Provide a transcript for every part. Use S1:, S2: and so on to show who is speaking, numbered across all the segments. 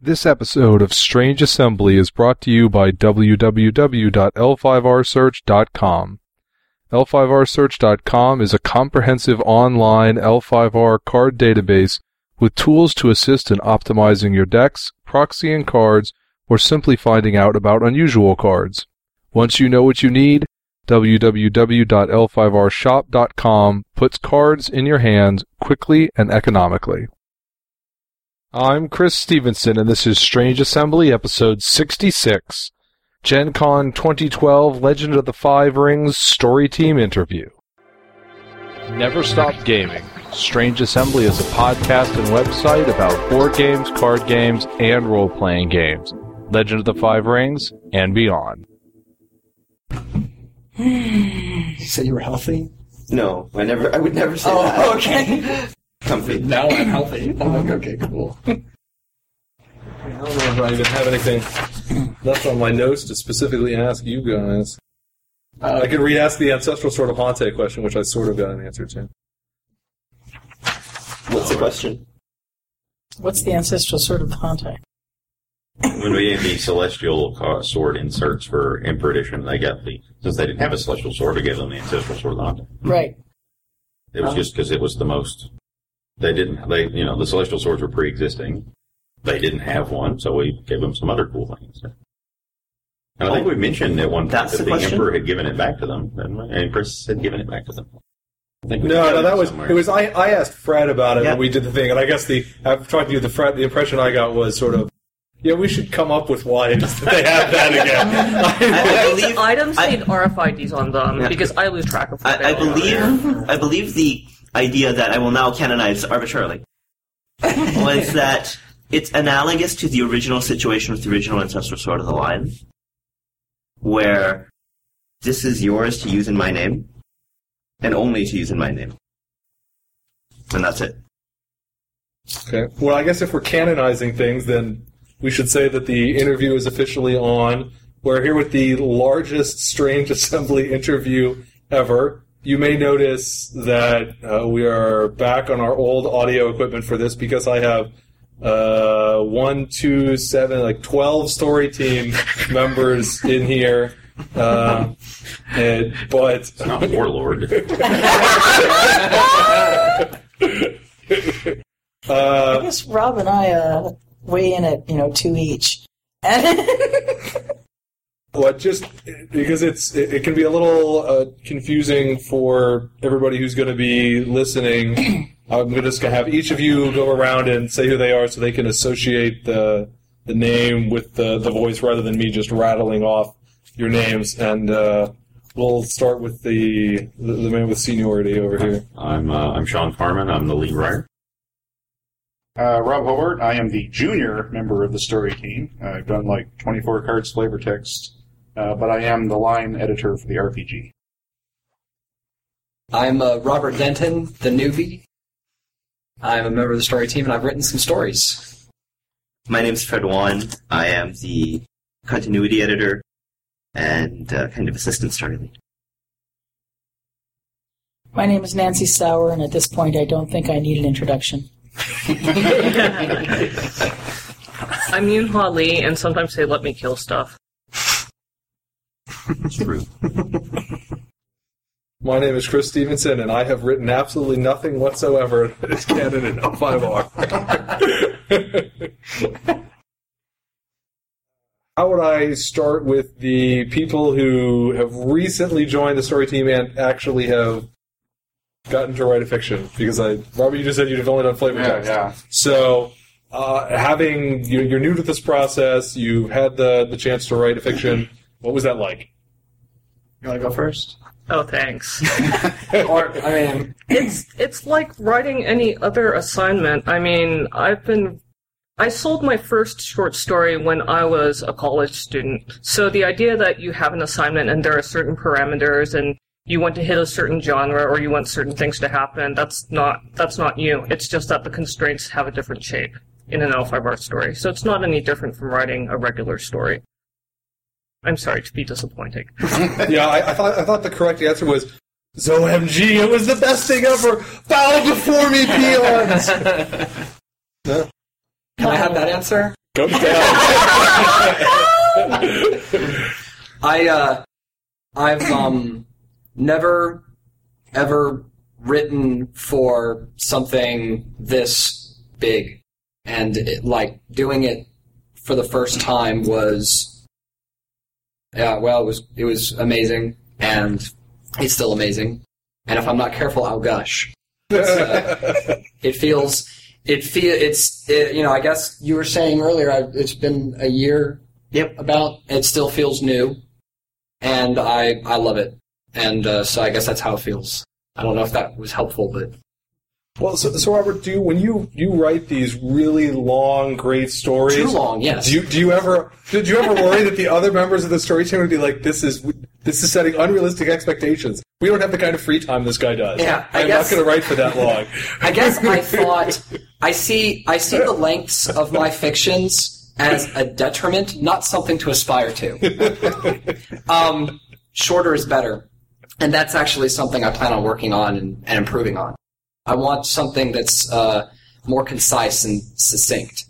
S1: This episode of Strange Assembly is brought to you by www.l5rsearch.com. L5rsearch.com is a comprehensive online L5R card database with tools to assist in optimizing your decks, proxying cards, or simply finding out about unusual cards. Once you know what you need, www.l5rshop.com puts cards in your hands quickly and economically. I'm Chris Stevenson, and this is Strange Assembly, episode 66, Gen Con 2012 Legend of the Five Rings Story Team Interview. Never Stop Gaming. Strange Assembly is a podcast and website about board games, card games, and role playing games, Legend of the Five Rings, and beyond.
S2: You said you were healthy?
S3: No, I never. I would never say
S2: Oh,
S3: that.
S2: okay.
S3: Comfy.
S2: now I'm healthy. Oh, okay, cool.
S1: I don't know if I even have anything left on my notes to specifically ask you guys.
S2: Uh,
S1: I could re-ask the ancestral sort of haunt question, which I sort of got an answer to.
S3: What's the question?
S4: What's the ancestral sword of Hantei?
S5: when we had the celestial ca- sword inserts for Emperor Edition, they got the since they didn't have a celestial sword, we gave them the ancestral sword. Not
S4: Right.
S5: it was just because it was the most. They didn't. They you know the celestial swords were pre-existing. They didn't have one, so we gave them some other cool things. And I think we mentioned at one point
S3: That's
S5: that
S3: the
S5: the. Emperor had given it back to them, and Empress had given it back to them. I think we
S1: No, no,
S5: it
S1: that was
S5: somewhere.
S1: it was. I, I asked Fred about it
S3: Yeah.
S1: when we did the thing, and I guess the I've talked to you. The Fred, the impression I got was sort of, yeah, we should come up with why it is that they have that again.
S3: I, I believe.
S6: items
S3: I-
S6: need RFIDs on them
S3: Yeah.
S6: because I lose track of what
S3: I, I
S6: they are.
S3: believe. I believe the idea that I will now canonize arbitrarily was that it's analogous to the original situation with the original ancestral sword of the line, where this is yours to use in my name, and only to use in my name, and that's it.
S1: okay. Well, I guess if we're canonizing things, then we should say that the interview is officially on. We're here with the largest Strange Assembly interview ever. You may notice that uh, we are back on our old audio equipment for this because I have uh, one, two, seven, like twelve story team members in here. Uh, and, but
S5: It's not Warlord.
S4: I
S1: uh,
S4: guess Rob and I uh, weigh in at you know two each. And
S1: What just because it's it, it can be a little uh, confusing for everybody who's going to be listening. I'm just going to have each of you go around and say who they are, so they can associate the the name with the the voice rather than me just rattling off your names. And uh, we'll start with the, the the man with seniority over here.
S5: I'm uh, I'm Shawn Carman. I'm the lead writer.
S7: Uh, Rob Hobart. I am the junior member of the story team. Uh, I've done like 24 cards flavor text, uh, but I am the line editor for the RPG.
S2: I'm uh, Robert Denton, the newbie. I'm a member of the story team, and I've written some stories.
S3: My name's Fred Wan. I am the continuity editor and uh, kind of assistant story lead.
S4: my name is Nancy Sauer, and at this point, I don't think I need an introduction.
S6: I'm Yoon Ha Lee, and sometimes they let me kill stuff.
S5: It's true.
S1: My name is Chris Stevenson, and I have written absolutely nothing whatsoever that is canon in L5R. How would I start with the people who have recently joined the story team and actually have gotten to write a fiction? Because I, Robert, you just said you've only done flavor
S7: Yeah,
S1: text.
S7: yeah.
S1: So, uh, having you, you're new to this process, you've had the the chance to write a fiction. What was that like?
S2: You want to go first?
S6: Oh, thanks.
S2: or I mean,
S6: it's it's like writing any other assignment. I mean, I've been I sold my first short story when I was a college student. So the idea that you have an assignment and there are certain parameters and you want to hit a certain genre or you want certain things to happen, that's not that's not you. It's just that the constraints have a different shape in an L5R story. So it's not any different from writing a regular story. I'm sorry to be disappointing.
S1: yeah, I, I thought I thought the correct answer was ZOMG. It was the best thing ever. Bow before me, peons.
S2: can I have that answer?
S1: Go down.
S2: I uh, I've um never ever written for something this big, and it, like doing it for the first time was yeah well it was it was amazing and it's still amazing, and if I'm not careful I'll gush. Uh, it feels it feel it's it, you know I guess you were saying earlier I, it's been a year
S3: Yep.
S2: about it still feels new and I I love it, and uh, so I guess that's how it feels. I don't know if that was helpful, but
S1: well, so, so Robert, do you, when you you write these really long, great stories?
S2: too long, yes.
S1: Do you do you ever did you ever worry that the other members of the story team would be like, this is this is setting unrealistic expectations? We don't have the kind of free time this guy does.
S2: Yeah, I
S1: I'm
S2: guess-
S1: not going to write for that long.
S2: I guess I thought I see I see the lengths of my fictions as a detriment, not something to aspire to. um, shorter is better, and that's actually something I plan on working on and, and improving on. I want something that's uh, more concise and succinct,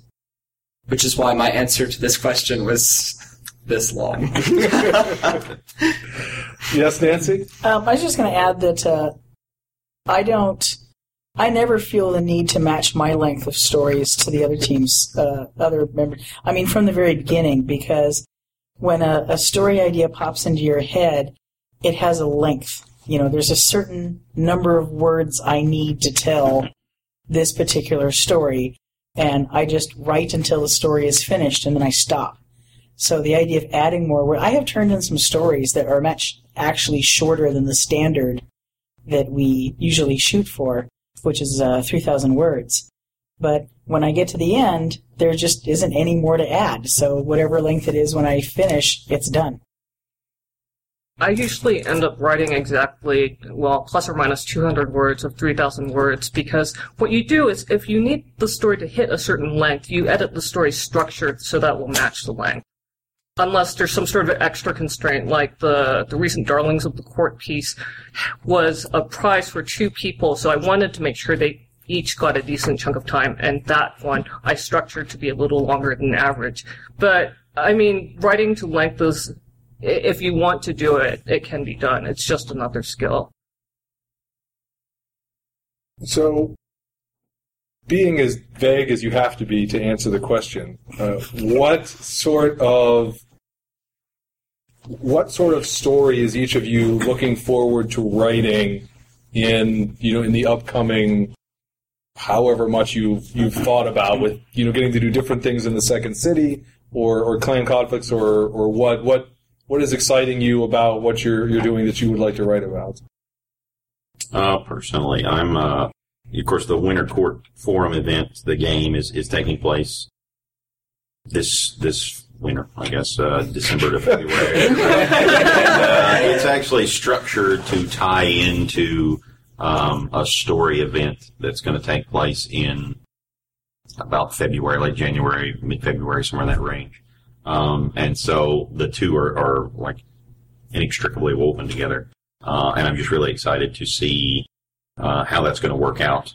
S2: which is why my answer to this question was this long.
S1: yes, Nancy.
S4: Um, I was just going to add that uh, I don't. I never feel the need to match my length of stories to the other team's uh, other members. I mean, from the very beginning, because when a, a story idea pops into your head, it has a length. You know, there's a certain number of words I need to tell this particular story, and I just write until the story is finished, and then I stop. So the idea of adding more I have turned in some stories that are much actually shorter than the standard that we usually shoot for, which is uh, 3,000 words. But when I get to the end, there just isn't any more to add. So whatever length it is when I finish, it's done.
S6: I usually end up writing exactly, well, plus or minus 200 words of 3,000 words because what you do is if you need the story to hit a certain length, you edit the story structure so that will match the length. Unless there's some sort of extra constraint, like the, the recent Darlings of the Court piece was a prize for two people, so I wanted to make sure they each got a decent chunk of time, and that one I structured to be a little longer than average. But, I mean, writing to length is if you want to do it, it can be done. It's just another skill.
S1: So, being as vague as you have to be to answer the question, uh, what sort of what sort of story is each of you looking forward to writing in you know in the upcoming however much you've you've thought about with you know getting to do different things in the second city or or clan conflicts or or what what what is exciting you about what you're you're doing that you would like to write about
S5: Uh, personally, I'm, uh, of course, the Winter Court Forum event, the game is, is taking place this, this winter, I guess, uh, December to February. and, uh, it's actually structured to tie into, um, a story event that's going to take place in about February, late January, mid-February, somewhere in that range. Um, and so the two are, are like inextricably woven together. Uh, and I'm just really excited to see uh, how that's going to work out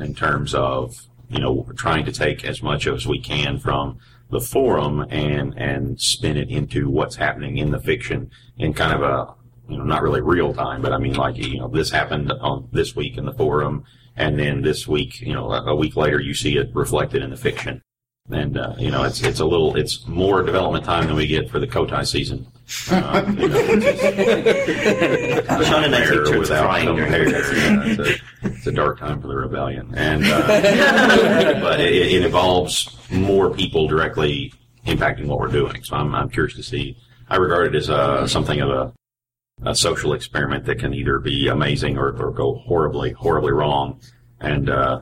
S5: in terms of you know trying to take as much as we can from the forum and and spin it into what's happening in the fiction in kind of a you know not really real time, but I mean like you know this happened on this week in the forum, and then this week you know a, a week later you see it reflected in the fiction. And uh, you know, it's it's a little it's more development time than we get for the Kotei season. Uh, you know, which is-
S3: Shawn and I take
S5: Compare without
S3: crying during
S5: compare. Yeah, it's, a, it's a dark time for the rebellion, and uh, but it, it involves more people directly impacting what we're doing. So I'm I'm curious to see. I regard it as a, something of a a social experiment that can either be amazing or, or go horribly horribly wrong, and uh,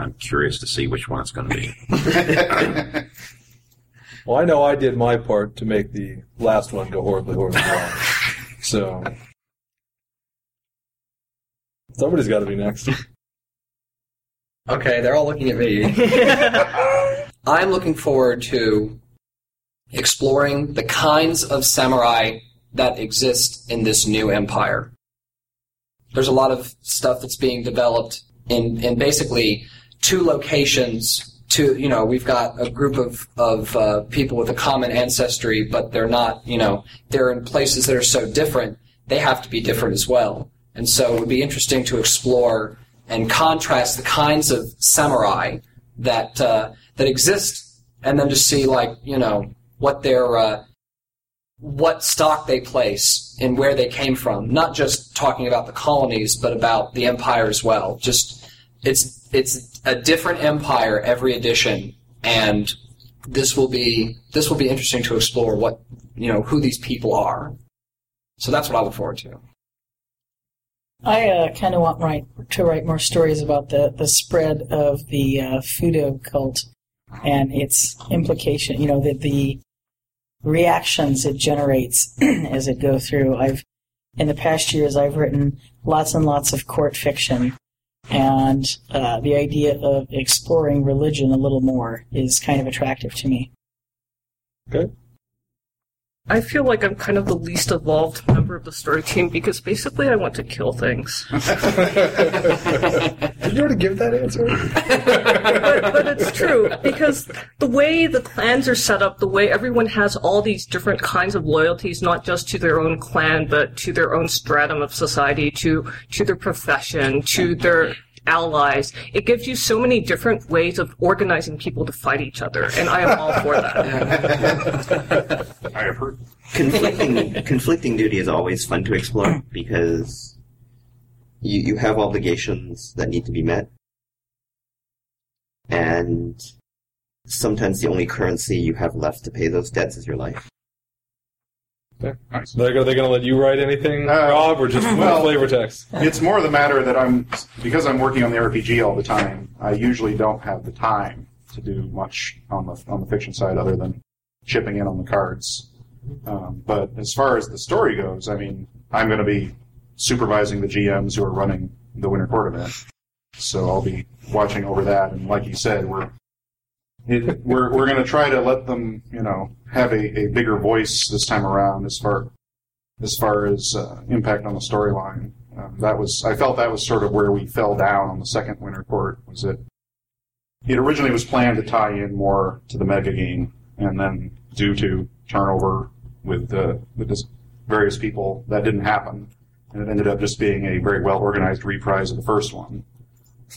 S5: I'm curious to see which one it's going to be.
S1: Well, I know I did my part to make the last one go horribly, horribly wrong. So somebody's got to be next.
S2: Okay, they're all looking at me. I'm looking forward to exploring the kinds of samurai that exist in this new empire. There's a lot of stuff that's being developed in, in basically two locations to you know we've got a group of of uh, people with a common ancestry, but they're not you know they're in places that are so different. They have to be different as well, and so it would be interesting to explore and contrast the kinds of samurai that uh, that exist, and then to see like you know what their uh, what stock they place and where they came from. Not just talking about the colonies, but about the empire as well. Just it's it's a different empire every edition, and this will be this will be interesting to explore what you know who these people are. So that's what I look forward to.
S4: I uh, kind of want write, to write more stories about the, the spread of the uh, Fudo cult and its implication. You know, the, the reactions it generates as it go through. I've in the past years I've written lots and lots of court fiction, and uh, the idea of exploring religion a little more is kind of attractive to me.
S1: Okay.
S6: I feel like I'm kind of the least evolved member of the story team because basically I want to kill things.
S1: Did you already give that answer?
S6: but, but it's true because the way the clans are set up, the way everyone has all these different kinds of loyalties, not just to their own clan, but to their own stratum of society, to to their profession, to their allies. It gives you so many different ways of organizing people to fight each other, and I am all for that.
S7: I have heard.
S3: conflicting conflicting duty is always fun to explore because you you have obligations that need to be met, and sometimes the only currency you have left to pay those debts is your life.
S7: Nice.
S1: They're, they going to let you write anything,
S7: Uh,
S1: Rob, or just
S7: well-
S1: flavor text?
S7: It's more the matter that I'm because I'm working on the RPG all the time. I usually don't have the time to do much on the on the fiction side other than chipping in on the cards. Um, but as far as the story goes, I mean, I'm going to be supervising the GMs who are running the Winter Court event, so I'll be watching over that. And like you said, we're it, we're we're going to try to let them, you know, have a, a bigger voice this time around as far as far as uh, impact on the storyline. Um, that was I felt that was sort of where we fell down on the second Winter Court. Was that it originally was planned to tie in more to the mega game, and then due to turnover with uh, with various people, that didn't happen, and it ended up just being a very well organized reprise of the first one,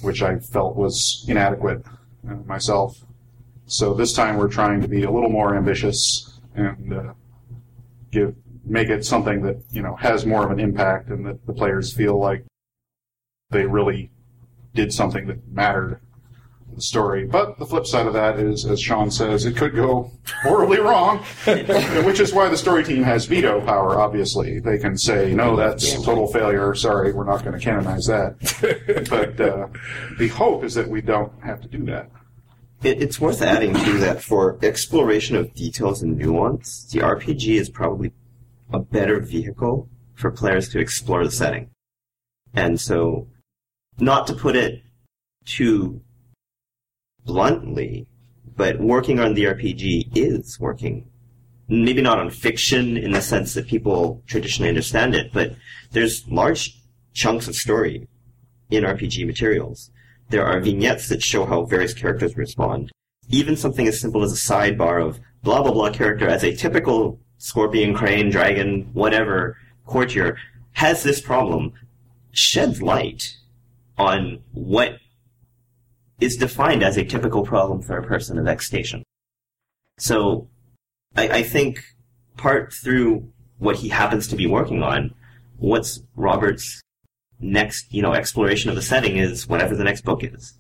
S7: which I felt was inadequate uh, myself. So this time we're trying to be a little more ambitious and uh, give make it something that you know has more of an impact and that the players feel like they really did something that mattered to the story. But the flip side of that is, as Shawn says, it could go horribly wrong, which is why the story team has veto power. Obviously, they can say no, that's total failure. Sorry, we're not going to canonize that. but uh, the hope is that we don't have to do that.
S3: It, it's worth adding too that for exploration of details and nuance, the RPG is probably a better vehicle for players to explore the setting. And so, not to put it too bluntly, but working on the RPG is working. Maybe not on fiction in the sense that people traditionally understand it, but there's large chunks of story in RPG materials. There are vignettes that show how various characters respond. Even something as simple as a sidebar of blah blah blah character as a typical scorpion, crane, dragon, whatever courtier has this problem sheds light on what is defined as a typical problem for a person of X station. So I, I think part through what he happens to be working on, what's Robert's next, you know, exploration of the setting is whatever the next book is.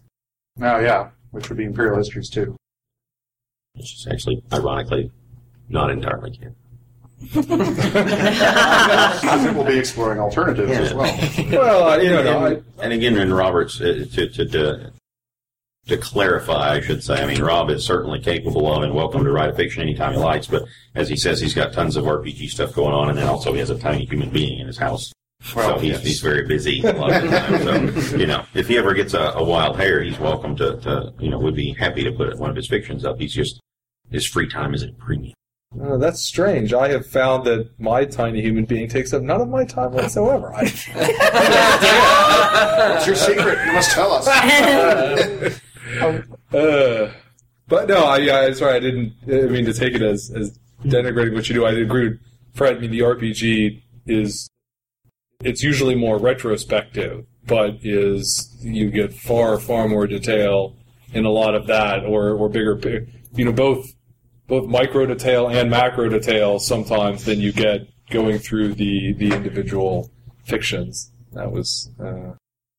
S7: Oh yeah, which would be Imperial Histories too.
S5: Which is actually, ironically, not entirely canon.
S7: Because it will be exploring alternatives as well.
S1: Well, uh, you know, no, I,
S5: and, and again, in Robert's, uh, to, to, to, to clarify, I should say, I mean, Rob is certainly capable of and welcome to write a fiction anytime he likes, but as he says, he's got tons of RPG stuff going on, and then also he has a tiny human being in his house.
S7: Well,
S5: so he's,
S7: yes.
S5: he's very busy a lot of the time. So, you know, if he ever gets a, a wild hair, he's welcome to, to, you know, would be happy to put one of his fictions up. He's just, his free time is at a premium.
S1: uh, that's strange. I have found that my tiny human being takes up none of my time whatsoever. I,
S7: What's your secret? You must tell us.
S1: uh, But no, I, yeah, sorry, I didn't I mean to take it as, as denigrating what you do. I agree with Fred. I mean, the RPG is it's usually more retrospective, but is you get far far more detail in a lot of that, or or bigger, you know, both both micro detail and macro detail sometimes than you get going through the the individual fictions. That was. Uh,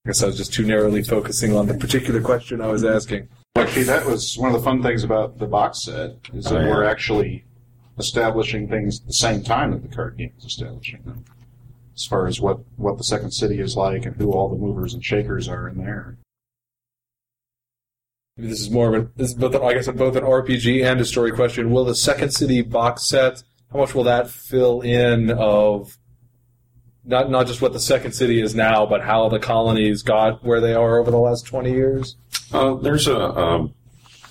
S1: I guess I was just too narrowly focusing on the particular question I was asking.
S7: Actually, that was one of the fun things about the box set is that
S5: Oh, yeah.
S7: we're actually establishing things at the same time that the card game is establishing them. As far as what, what the second city is like and who all the movers and shakers are in there.
S1: Maybe this is more of a this is both I guess both an RPG and a story question. Will the Second City box set how much will that fill in of not not just what the Second City is now, but how the colonies got where they are over the last twenty years?
S5: Uh, there's a um,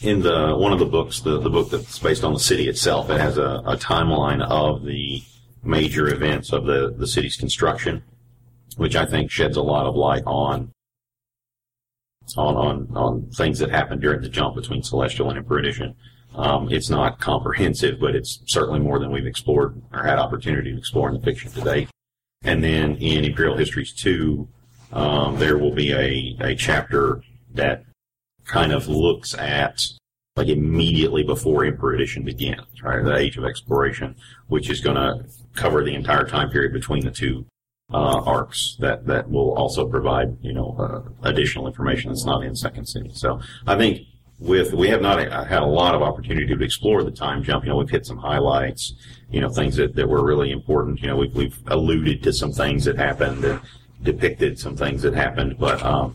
S5: in the one of the books, the, the book that's based on the city itself. It has a, a timeline of the major events of the the city's construction, which I think sheds a lot of light on on on, on things that happened during the jump between Celestial and Emperor Edition. Um, it's not comprehensive, but it's certainly more than we've explored or had opportunity to explore in the fiction to date. And then in Imperial Histories 2, um, there will be a, a chapter that kind of looks at like immediately before Emperor Edition begins, right? The Age of Exploration, which is going to cover the entire time period between the two uh, arcs. That that will also provide you know uh, additional information that's not in Second City. So I think with we have not had a lot of opportunity to explore the time jump. You know, we've hit some highlights. You know, things that, that were really important. You know, we've we've alluded to some things that happened and depicted some things that happened, but um,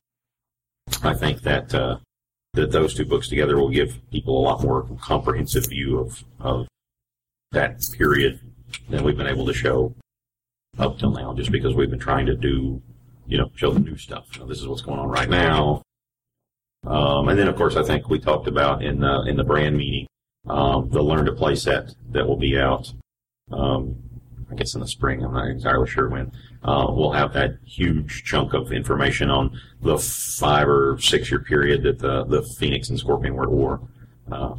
S5: I think that uh, that those two books together will give people a lot more comprehensive view of of that period than we've been able to show up till now. Just because we've been trying to do, you know, show the new stuff. You know, this is what's going on right now. Um, and then, of course, I think we talked about in the in the brand meeting um, the learn to play set that will be out. Um, I guess in the spring. I'm not entirely sure when. Uh, we'll have that huge chunk of information on the five or six year period that the, the Phoenix and Scorpion were at war. Uh,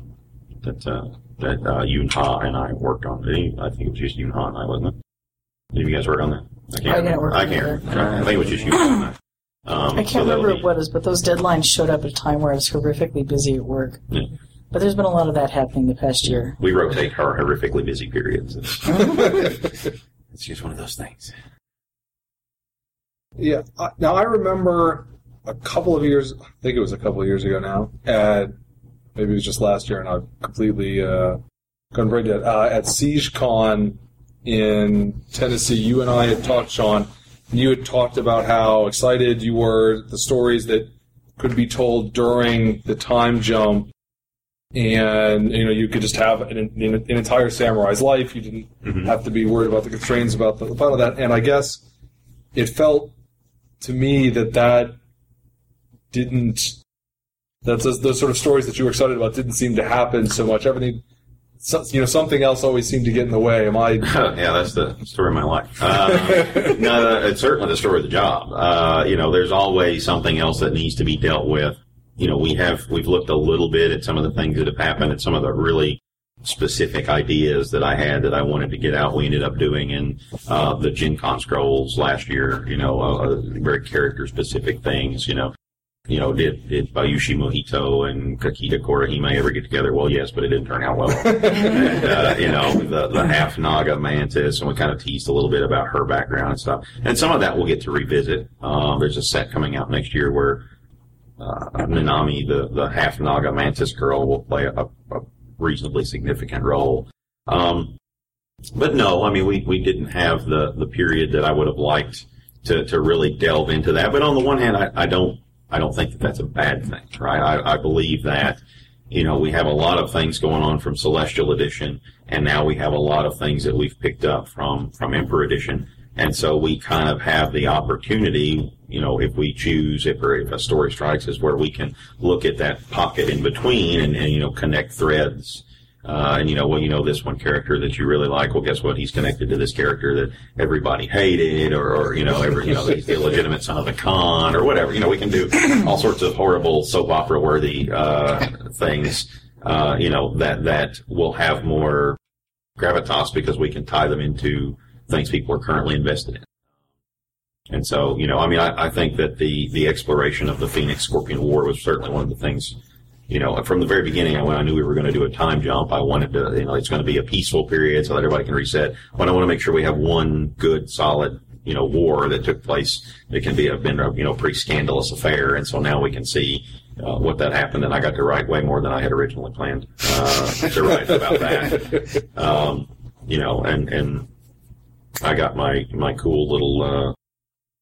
S5: that uh, that uh, Yoon Ha and I worked on. I think it was just Yoon Ha and I, wasn't it? Did you guys work on that? I can't
S4: I didn't
S5: remember.
S4: work
S5: I can't
S4: it.
S5: remember. I think it was just Yoon Ha and I. Um,
S4: I can't
S5: that'll
S4: remember
S5: be-
S4: what it was, but those deadlines showed up at a time where I was horrifically busy at work.
S5: Yeah.
S4: But there's been a lot of that happening the past year.
S5: We rotate our horrifically busy periods. it's just one of those things.
S1: Yeah. Now I remember a couple of years. I think it was a couple of years ago now. At maybe it was just last year, and I've completely uh, gone brain dead. Uh, at SiegeCon in Tennessee, you and I had talked, Shawn. And you had talked about how excited you were, the stories that could be told during the time jump, and you know you could just have an, an, an entire samurai's life. You didn't
S5: Mhm.
S1: have to be worried about the constraints about the, fun of that. And I guess it felt to me that that didn't that's those, those sort of stories that you were excited about didn't seem to happen so much. Everything, so, you know, something else always seemed to get in the way. Am I?
S5: yeah, that's the story of my life. Uh, no, it's certainly the story of the job. Uh, you know, there's always something else that needs to be dealt with. You know, we have we've looked a little bit at some of the things that have happened, at some of the really specific ideas that I had that I wanted to get out. We ended up doing in uh, the Gen Con scrolls last year. You know, uh, very character specific things. You know. You know, did did Bayushi Mojito and Kakita Korahime ever get together? Well, yes, but it didn't turn out well. and, uh, you know, the, the half Naga mantis, and we kind of teased a little bit about her background and stuff. And some of that we'll get to revisit. Um, there's a set coming out next year where uh, Nanami, the, the half Naga mantis girl, will play a, a reasonably significant role. Um, but no, I mean, we, we didn't have the, the period that I would have liked to, to really delve into that. But on the one hand, I, I don't I don't think that that's a bad thing, right? I, I believe that you know, we have a lot of things going on from Celestial Edition, and now we have a lot of things that we've picked up from, from Emperor Edition. And so we kind of have the opportunity, you know, if we choose, if, if a story strikes us, where we can look at that pocket in between and, and you know, connect threads. Uh, and you know, well, you know, this one character that you really like. Well, guess what? He's connected to this character that everybody hated, or, or you know, every, you know, he's the illegitimate son of a con, or whatever. You know, we can do all sorts of horrible soap opera worthy uh, things uh, you know, that that will have more gravitas because we can tie them into things people are currently invested in. And so, you know, I mean, I, I think that the the exploration of the Phoenix Scorpion War was certainly one of the things. You know, from the very beginning, when I knew we were going to do a time jump, I wanted to, you know, it's going to be a peaceful period so that everybody can reset. But I want to make sure we have one good, solid, you know, war that took place. It can be a been a you know pretty scandalous affair, and so now we can see uh, what that happened, and I got to write way more than I had originally planned uh, to write about that. Um, you know, and and I got my my cool little uh,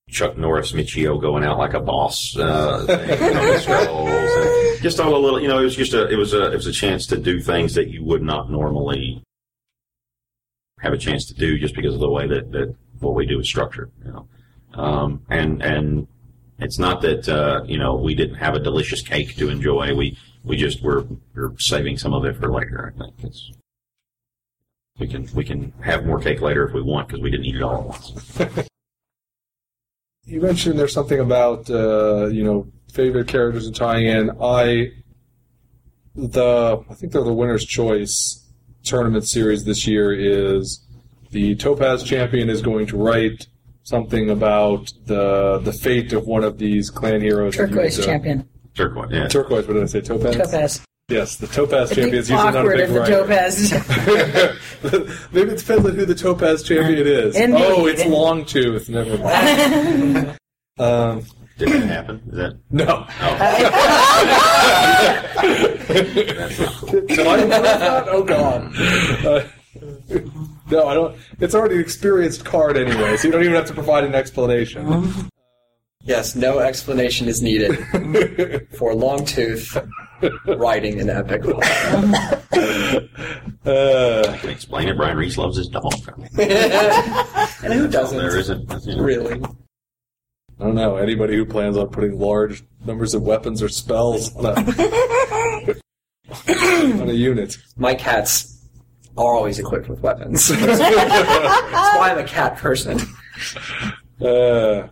S5: Chuck Norris Michio going out like a boss. Uh, thing, on the scrolls and just all a little, you know, it was just a it was a it was a chance to do things that you would not normally have a chance to do just because of the way that that what we do is structured. You know, um, and and it's not that uh, you know we didn't have a delicious cake to enjoy. We we just were, we're saving some of it for later. I think it's we can we can have more cake later if we want because we didn't eat it all at once.
S1: You mentioned there's something about uh, you know favorite characters and tying in. I the I think they're the winner's choice tournament series this year is the Topaz champion is going to write something about the the fate of one of these clan heroes.
S4: Turquoise champion.
S5: Turquoise, yeah.
S1: Turquoise. What did I say? Topaz.
S4: Topaz.
S1: Yes, the Topaz
S4: It'd
S1: champion is usually not a big
S4: if the
S1: writer.
S4: Topaz.
S1: Maybe it depends on who the Topaz champion is.
S4: Indeed.
S1: Oh, it's Longtooth. Never mind. um,
S5: Did that happen? Is that
S1: no.
S5: that's not cool.
S1: Did I that? Oh God. Uh, no, I don't. It's already an experienced card anyway, so you don't even have to provide an explanation.
S2: Yes, no explanation is needed for Longtooth writing an epic.
S1: Uh,
S5: I can explain it. Brian Reese loves his dog.
S2: and who doesn't?
S5: There isn't. you know.
S2: Really?
S1: I don't know anybody who plans on putting large numbers of weapons or spells on a, on a unit.
S2: My cats are always equipped with weapons. That's why I'm a cat person.
S1: Uh,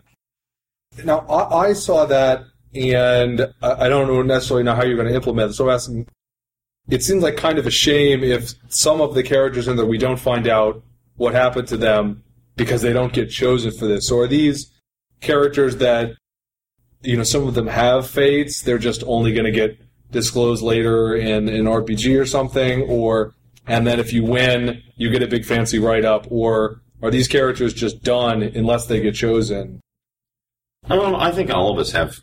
S1: now I, I saw that, and I, I don't necessarily know how you're going to implement it. So asking. It seems like kind of a shame if some of the characters in there we don't find out what happened to them because they don't get chosen for this. So are these characters that you know some of them have fates? They're just only going to get disclosed later in an RPG or something, or and then if you win, you get a big fancy write up, or are these characters just done unless they get chosen?
S5: Um, I think all of us have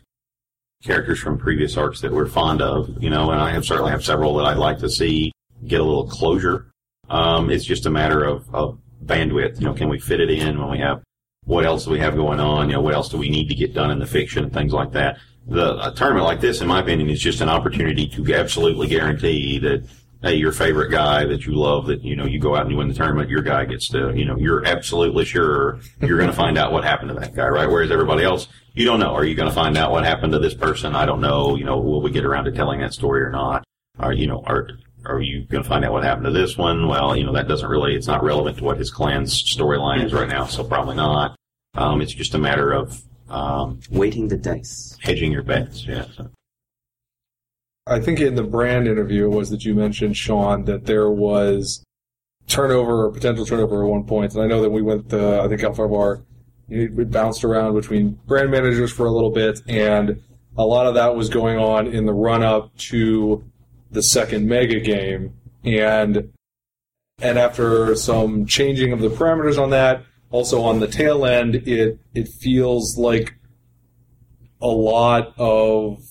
S5: characters from previous arcs that we're fond of, you know, and I have certainly have several that I'd like to see get a little closure. Um, it's just a matter of, of bandwidth. You know, can we fit it in when we have what else do we have going on? You know, what else do we need to get done in the fiction, and things like that. The a tournament like this, in my opinion, is just an opportunity to absolutely guarantee that hey, your favorite guy that you love, that you know, you go out and you win the tournament, your guy gets to, you know, you're absolutely sure you're going to find out what happened to that guy, right? Whereas everybody else, you don't know. Are you going to find out what happened to this person? I don't know. You know, will we get around to telling that story or not? Are you know, are are you going to find out what happened to this one? Well, you know, that doesn't really, it's not relevant to what his clan's storyline is right now, so probably not. Um, it's just a matter of um,
S3: Weighting the dice.
S5: hedging your bets. Yeah. So.
S1: I think in the brand interview it was that you mentioned, Shawn, that there was turnover or potential turnover at one point. And I know that we went, uh, I think Alpha Bar, we bounced around between brand managers for a little bit, and a lot of that was going on in the run up to the second mega game. And and after some changing of the parameters on that, also on the tail end, it it feels like a lot of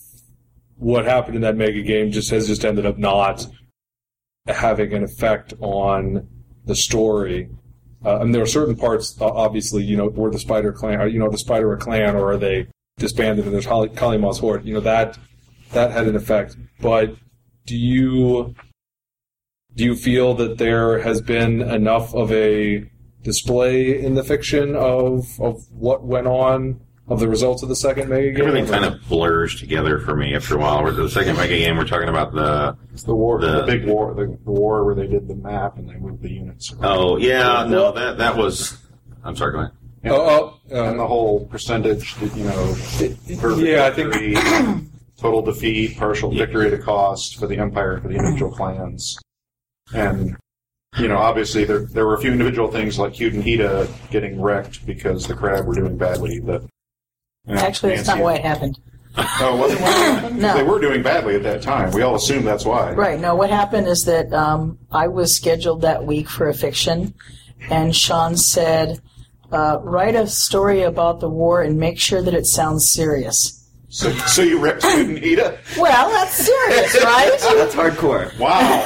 S1: what happened in that mega game just has just ended up not having an effect on the story. Uh, and there are certain parts, obviously, you know, were the Spider clan, you know, the Spider clan, or are they disbanded and there's Kali- Kalima's horde? You know, that that had an effect. But do you do you feel that there has been enough of a display in the fiction of of what went on of the results of the second mega game?
S5: Everything kind of blurs together for me after a while. Where the second mega game, we're talking about the
S7: It's the war,
S5: The-
S7: the, big war, the, the war where they did the map and they moved the units. around.
S5: oh yeah no that that was I'm sorry go ahead.
S7: And,
S1: Oh, oh,
S7: and the
S1: uh,
S7: whole percentage, that, you know, per
S1: yeah, I think
S7: total defeat, partial victory at a cost for the empire for the individual clans, and you know, obviously there there were a few individual things like Kyuden Hida getting wrecked because the crab were doing badly. That you know,
S4: Actually, that's not why it happened.
S7: Oh, was it what happened?
S4: No.
S7: They were doing badly at that time. We all assumed that's why.
S4: Right. No, what happened is that um, I was scheduled that week for a fiction, and Shawn said, uh, "Write a story about the war and make sure that it sounds serious."
S7: So, so you ripped Kyuden Hida?
S4: Well, that's serious, right?
S3: That's hardcore.
S7: Wow.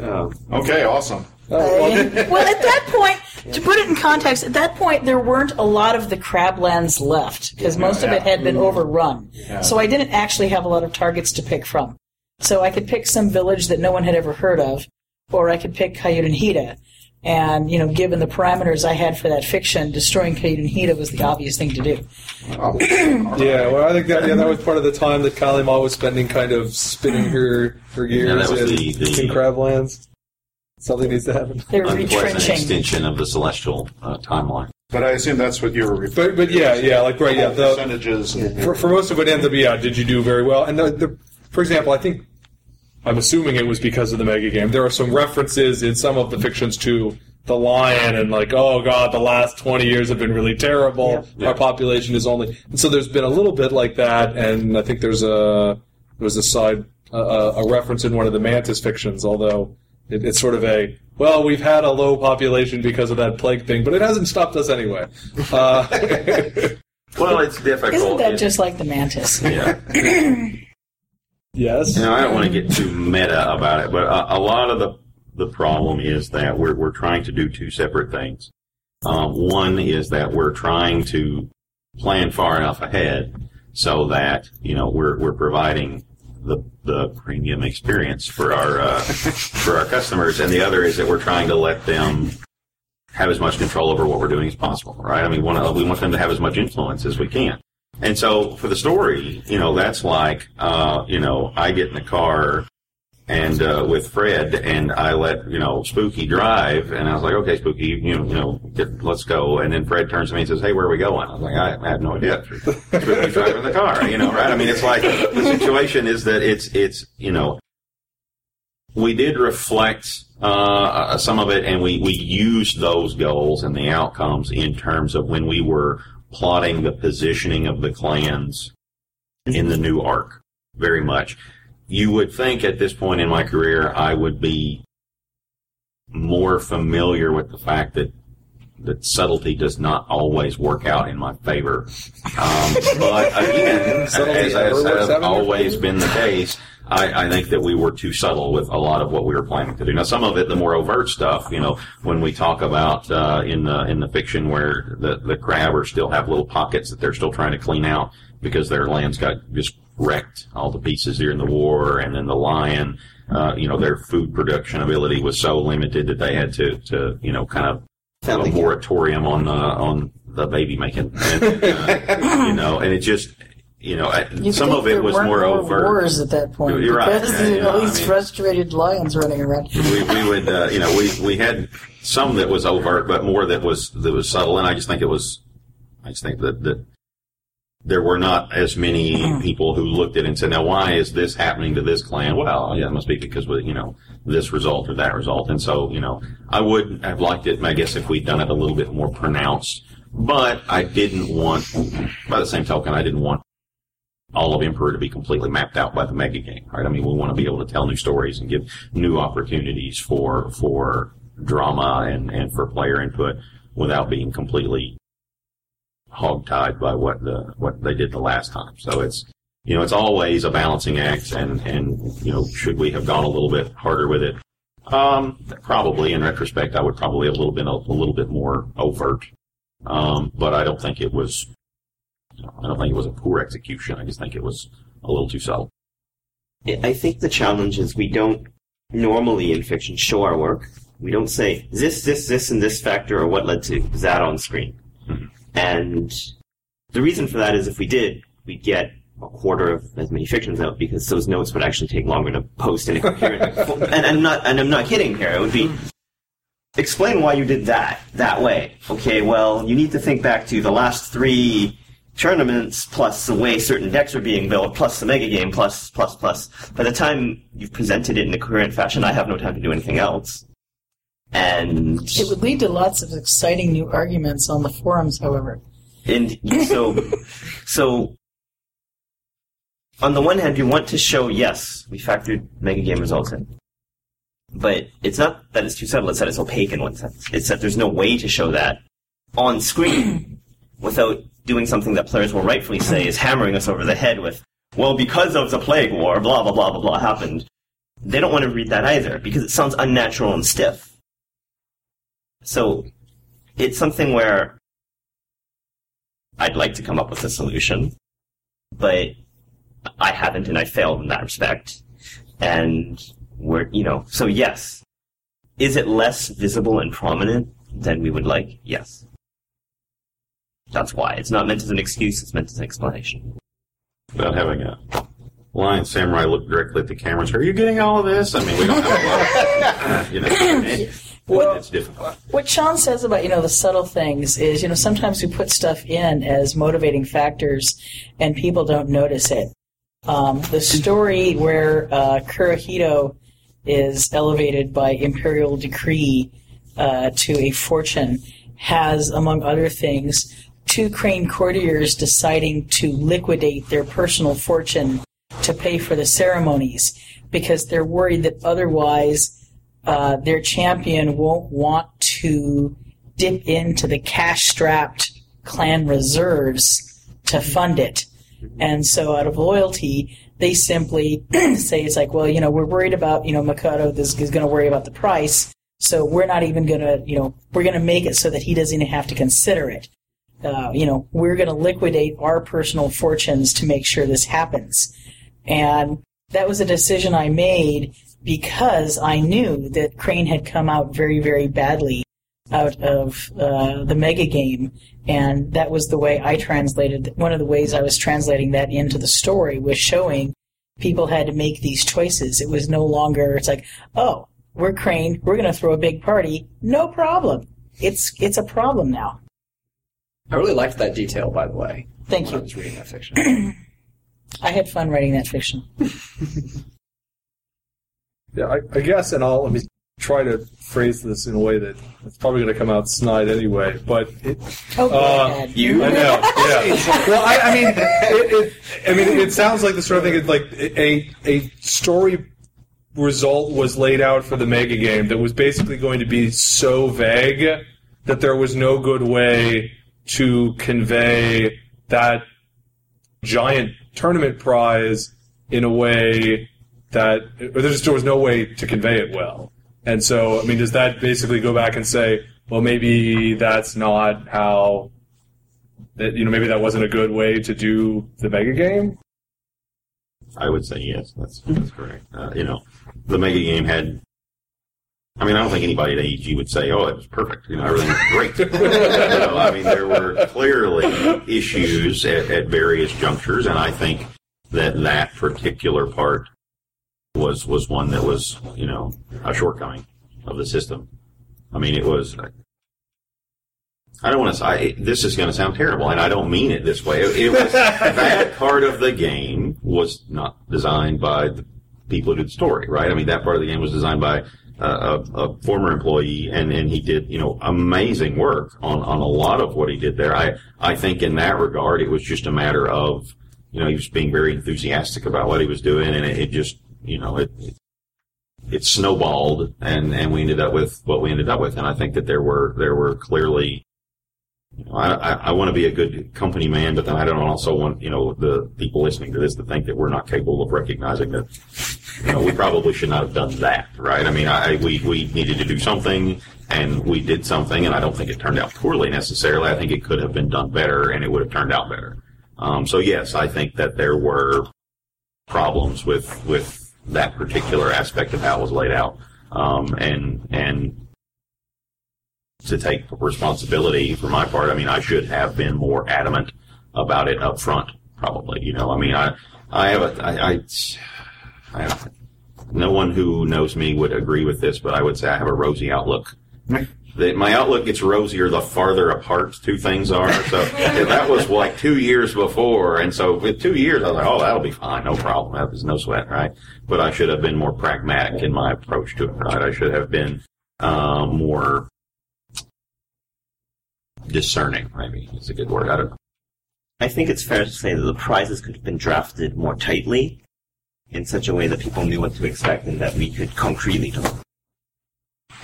S3: Oh.
S7: Okay, awesome.
S4: well, at that point, to put it in context, at that point there weren't a lot of the crablands left because most of it had been overrun. So I didn't actually have a lot of targets to pick from. So I could pick some village that no one had ever heard of, or I could pick Kyuden Hida. And you know, given the parameters I had for that fiction, destroying Kyuden Hida was the obvious thing to do.
S1: Yeah, well, I think that yeah, that was part of the time that Kalima was spending, kind of spinning her her gears
S5: Yeah,
S1: in,
S5: the- the-
S1: in Crablands. Something needs to happen.
S4: They're
S5: Unpleasant
S4: retrenching.
S5: extension of the celestial uh, timeline.
S7: But I assume that's what you were referring
S1: But but yeah, yeah, like right, yeah. The,
S7: percentages.
S1: for, for most of it ends up, yeah, did you do very well? And the, the, for example, I think I'm assuming it was because of the mega game. There are some references in some of the fictions to the lion and like, oh god, the last 20 years have been really terrible. Our population is only, and so there's been a little bit like that. And I think there's a there was a side uh, a reference in one of the Mantis fictions, although it, it's sort of a well, we've had a low population because of that plague thing, but it hasn't stopped us anyway. Uh,
S5: Well, it's difficult.
S4: Isn't that
S5: It-
S4: just like the mantis?
S5: yeah.
S1: yes.
S5: You know, I don't want to get too meta about it, but a, a lot of the the problem is that we're we're trying to do two separate things. Um, one is that we're trying to plan far enough ahead so that you know we're we're providing the the premium experience for our uh, for our customers, and the other is that we're trying to let them have as much control over what we're doing as possible. Right? I mean, we want them to have as much influence as we can. And so for the story, you know, that's like, uh, you know, I get in the car and uh, with Fred, and I let you know Spooky drive, and I was like, okay, Spooky, you know, you know, get, let's go. And then Fred turns to me and says, hey, where are we going? I was like, I, I have no idea. Spooky's driving the car, you know, right? I mean, it's like the situation is that it's it's you know, we did reflect uh, some of it, and we we used those goals and the outcomes in terms of when we were plotting the positioning of the clans in the new arc very much. You would think at this point in my career I would be more familiar with the fact that that subtlety does not always work out in my favor. Um, but again, as, as
S1: never works out in
S5: has always been the case, I, I think that we were too subtle with a lot of what we were planning to do. Now, some of it, the more overt stuff, you know, when we talk about uh, in the in the fiction where the the crabbers still have little pockets that they're still trying to clean out because their lands got just wrecked all the pieces during the war, and then the lion, uh, you know, their food production ability was so limited that they had to to you know kind of have a moratorium on uh, on the baby making, and, uh, you know, and it just. You know,
S4: you
S5: some of it was more overt.
S4: wars at that point
S5: You're right.
S4: because
S5: you know,
S4: all
S5: I
S4: these
S5: mean-
S4: frustrated lions running around.
S5: we, we would, uh, you know, we, we had some that was overt, but more that was that was subtle. And I just think it was, I just think that that there were not as many hmm. people who looked at it and said, "Now, why is this happening to this clan?" Well, yeah, it must be because of you know this result or that result. And so, you know, I would have liked it, I guess, if we'd done it a little bit more pronounced. But I didn't want, by the same token, I didn't want all of Emperor to be completely mapped out by the mega game, right? I mean, we want to be able to tell new stories and give new opportunities for for drama and and for player input without being completely hogtied by what the what they did the last time. So it's you know it's always a balancing act, and and you know should we have gone a little bit harder with it? Um, probably in retrospect, I would probably have a little bit a, a little bit more overt. Um, but I don't think it was I don't think it was a poor execution. I just think it was a little too subtle.
S3: I think the challenge is we don't normally in fiction show our work. We don't say this, this, this, and this factor are what led to that on screen. And the reason for that is if we did, we'd get a quarter of as many fictions out because those notes would actually take longer to post in a coherent. and I'm not, and I'm not kidding here. It would be explain why you did that that way. Okay, well, you need to think back to the last three tournaments, plus the way certain decks are being built, plus the mega game, plus plus plus. By the time you've presented it in a coherent fashion, I have no time to do anything else. And
S4: It would lead to lots of exciting new arguments on the forums, however.
S3: and so so on the one hand you want to show yes we factored mega game results in. But it's not that it's too subtle. It's that it's opaque in one sense. It's that there's no way to show that on screen without doing something that players will rightfully say is hammering us over the head with well because of the plague war blah blah blah blah blah happened. They don't want to read that either because it sounds unnatural and stiff so it's something where I'd like to come up with a solution, but I haven't, and I failed in that respect. And we're, you know, so yes, is it less visible and prominent than we would like? Yes. That's why it's not meant as an excuse; it's meant as an explanation.
S5: Without having a lion samurai look directly at the camera and say, Are you getting all of this? I mean, we don't have a lot. you know,
S4: Well-
S5: it's difficult.
S4: What Shawn says about you know the subtle things is you know sometimes we put stuff in as motivating factors, and people don't notice it. Um, the story where uh, Kurohito is elevated by imperial decree uh, to a fortune has, among other things, two crane courtiers deciding to liquidate their personal fortune to pay for the ceremonies because they're worried that otherwise uh, their champion won't want to dip into the cash strapped clan reserves to fund it. And so, out of loyalty, they simply say it's like, well, you know, we're worried about, you know, Makoto is going to worry about the price, so we're not even going to, you know, we're going to make it so that he doesn't even have to consider it. Uh, you know, we're going to liquidate our personal fortunes to make sure this happens. And that was a decision I made because I knew that Crane had come out very, very badly out of uh, the mega game, and that was the way I translated. One of the ways I was translating that into the story was showing people had to make these choices. It was no longer it's like, oh, we're Crane, we're going to throw a big party, no problem. It's it's a problem now.
S2: I really liked that detail, by the way.
S4: Thank
S2: when I
S4: you.
S2: was reading that fiction.
S4: I had fun writing that fiction.
S1: Yeah, I, I guess, and I'll let me try to phrase this in a way that it's probably going to come out snide anyway. But it,
S4: Oh,
S1: Uh,
S2: you-
S1: I know, yeah. well, I, I mean, it, it, I mean, it sounds like the sort of thing. It's like a a story result was laid out for the mega game that was basically going to be so vague that there was no good way to convey that giant tournament prize in a way that there just there was no way to convey it well. And so, I mean, does that basically go back and say, well, maybe that's not how that you know maybe that wasn't a good way to do the mega game?
S5: I would say yes. That's that's correct. Uh, you know, the mega game had. I mean, I don't think anybody at AEG would say, "Oh, it was perfect." You know, everything was great. you know, I mean, there were clearly issues at, at various junctures, and I think that that particular part was was one that was, you know, a shortcoming of the system. I mean, it was. I don't want to say this is going to sound terrible, and I don't mean it this way. It, it was that part of the game was not designed by the people who did the story, right? I mean, that part of the game was designed by uh, a, a former employee, and, and he did you know amazing work on, on a lot of what he did there. I I think in that regard, it was just a matter of you know he was being very enthusiastic about what he was doing, and it, it just you know it. it it snowballed, and, and we ended up with what we ended up with. And I think that there were there were clearly you know, I, I, I want to be a good company man, but then I don't also want, you know, the people listening to this to think that we're not capable of recognizing that, you know, we probably should not have done that, right? I mean, I, we, we needed to do something and we did something and I don't think it turned out poorly necessarily. I think it could have been done better and it would have turned out better. Um, so yes, I think that there were problems with, with that particular aspect of how it was laid out. Um, and, and to take responsibility for my part. I mean, I should have been more adamant about it up front, probably. You know, I mean, I, I have a, I, I, I have, no one who knows me would agree with this, but I would say I have a rosy outlook the, my outlook gets rosier the farther apart two things are. So that was like two years before, and so with two years, I was like, oh, that'll be fine, no problem. That no sweat, right? But I should have been more pragmatic in my approach to it, right? I should have been uh, more discerning. Maybe is a good word. I don't know.
S3: I think it's fair to say that the prizes could have been drafted more tightly in such a way that people knew what to expect and that we could concretely talk.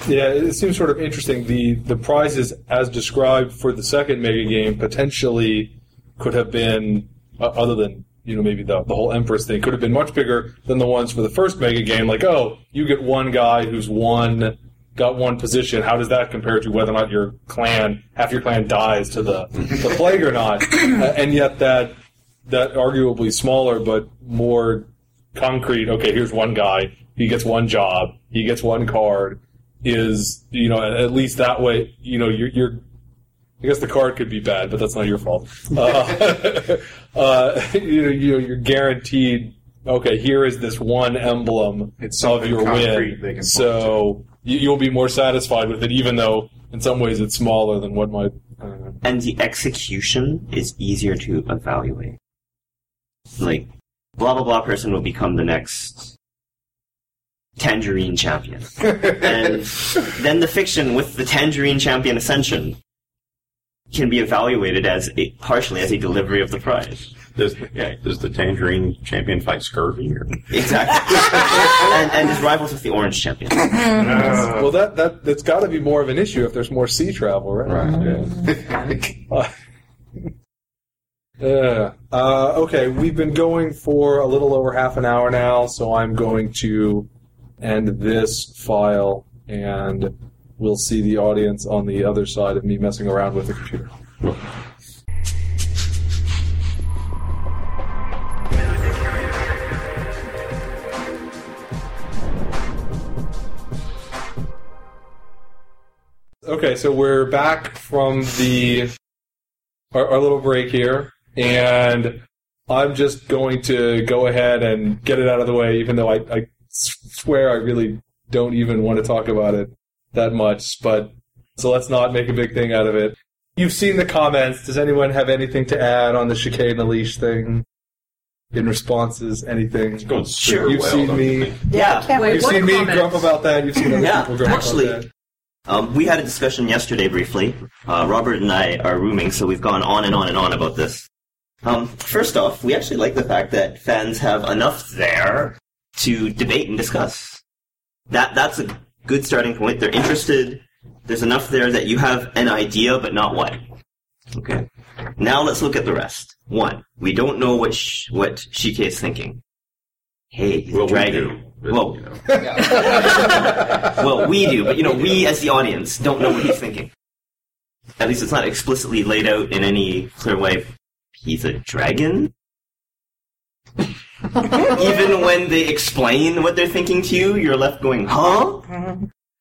S1: Yeah, it seems sort of interesting. The the prizes, as described for the second mega game, potentially could have been, uh, other than you know maybe the the whole Empress thing, could have been much bigger than the ones for the first mega game. Like, oh, you get one guy who's won, got one position. How does that compare to whether or not your clan, half your clan dies to the the plague or not? Uh, and yet that that arguably smaller but more concrete. Okay, here's one guy. He gets one job. He gets one card is you know at least that way you know you're, you're I guess the card could be bad, but that's not your fault. Uh, uh, you know, you know, you're guaranteed. Okay, here is this one emblem
S7: It's
S1: of your win, so you, you'll be more satisfied with it, even though in some ways it's smaller than what might. I.
S3: And the execution is easier to evaluate. Like, blah blah blah person will become the next Tangerine champion. and then the fiction with the Tangerine champion ascension can be evaluated as a, partially as a delivery of the prize.
S5: Does, yeah, does the Tangerine champion fight scurvy? Or?
S3: Exactly. and, and his rivals with the orange champion.
S1: well, that that that's got to be more of an issue if there's more sea travel, right?
S5: Right.
S1: Yeah. Uh, okay, we've been going for a little over half an hour now, so I'm going to end this file, and we'll see the audience on the other side of me messing around with the computer. Okay, so we're back from the our, our little break here, and I'm just going to go ahead and get it out of the way, even though I, I swear I really don't even want to talk about it that much. But so let's not make a big thing out of it. You've seen the comments. Does anyone have anything to add on the chicane and the leash thing? In responses, anything?
S5: It's going super
S1: You've
S5: well.
S1: seen
S5: don't you
S1: me.
S4: Yeah, I can't
S6: Wait,
S4: wait.
S1: You've
S6: what
S1: seen me
S6: comments?
S1: grump about that. You've seen other
S3: Yeah,
S1: people grump
S3: actually-
S1: about that.
S3: Um, we had a discussion yesterday briefly. Uh, Robert and I are rooming, so we've gone on and on and on about this. Um, first off, we actually like the fact that fans have enough there to debate and discuss. That that's a good starting point. They're interested. There's enough there that you have an idea, but not what. Okay. Now let's look at the rest. One, we don't know what sh- what Shike is thinking. Hey, he's a
S5: Well, we
S3: dragon.
S5: do. but,
S3: Whoa.
S5: you know.
S3: Well, we do, but you know, we as the audience don't know what he's thinking. At least it's not explicitly laid out in any clear way. He's a dragon? Even when they explain what they're thinking to you, you're left going, huh?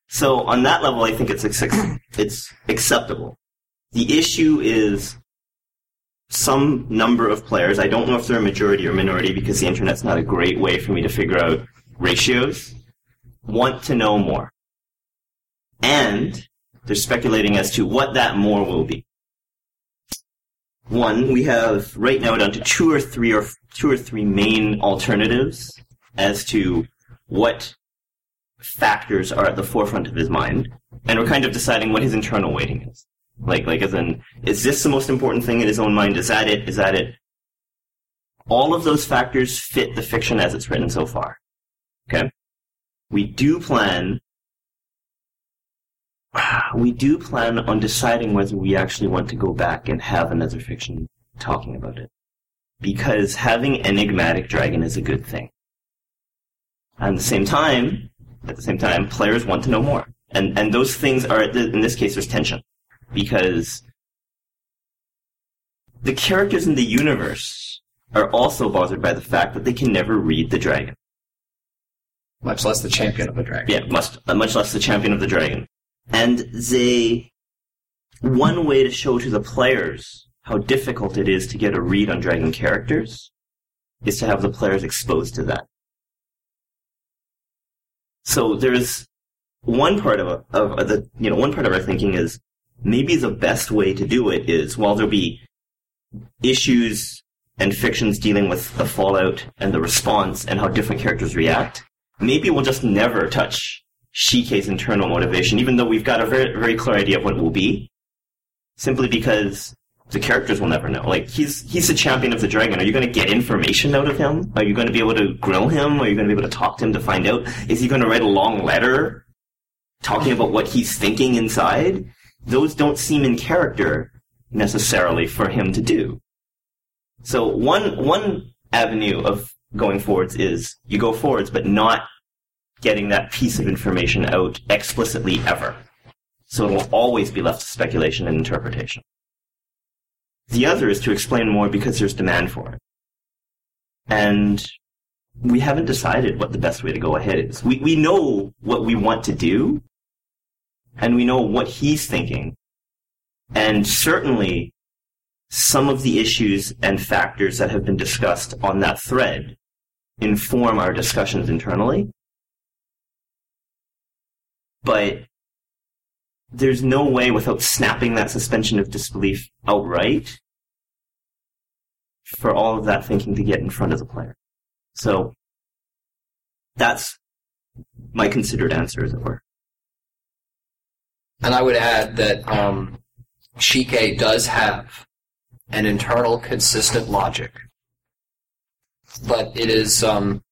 S3: So on that level, I think it's it's acceptable. The issue is some number of players. I don't know if they're a majority or minority because the internet's not a great way for me to figure out ratios. Want to know more, and they're speculating as to what that more will be. One, we have right now down to two or three or two or three main alternatives as to what factors are at the forefront of his mind, and we're kind of deciding what his internal weighting is. Like, like as in, is this the most important thing in his own mind? Is that it? Is that it? All of those factors fit the fiction as it's written so far. Okay? We do plan we do plan on deciding whether we actually want to go back and have another fiction talking about it. Because having enigmatic dragon is a good thing. At the same time, at the same time, players want to know more. And, and those things are, in this case, there's tension. Because the characters in the universe are also bothered by the fact that they can never read the dragon.
S2: Much less the champion of the dragon.
S3: Yeah, must, uh, much less the champion of the dragon. And they, one way to show to the players how difficult it is to get a read on dragon characters is to have the players exposed to that. So there's one part of, of the you know one part of our thinking is maybe the best way to do it is while there'll be issues and fictions dealing with the fallout and the response and how different characters react, maybe we'll just never touch Shike's internal motivation, even though we've got a very very clear idea of what it will be, simply because the characters will never know. Like he's he's the champion of the dragon. Are you going to get information out of him? Are you going to be able to grill him? Are you going to be able to talk to him to find out? Is he going to write a long letter talking about what he's thinking inside? Those don't seem in character necessarily for him to do. So one one avenue of going forwards is you go forwards, but not getting that piece of information out explicitly ever. So it will always be left to speculation and interpretation. The other is to explain more because there's demand for it. And we haven't decided what the best way to go ahead is. We, we know what we want to do, and we know what he's thinking. And certainly, some of the issues and factors that have been discussed on that thread inform our discussions internally. But there's no way without snapping that suspension of disbelief outright for all of that thinking to get in front of the player. So that's my considered answer, as it were.
S2: And I would add that um, Shike does have an internal consistent logic, but it is um,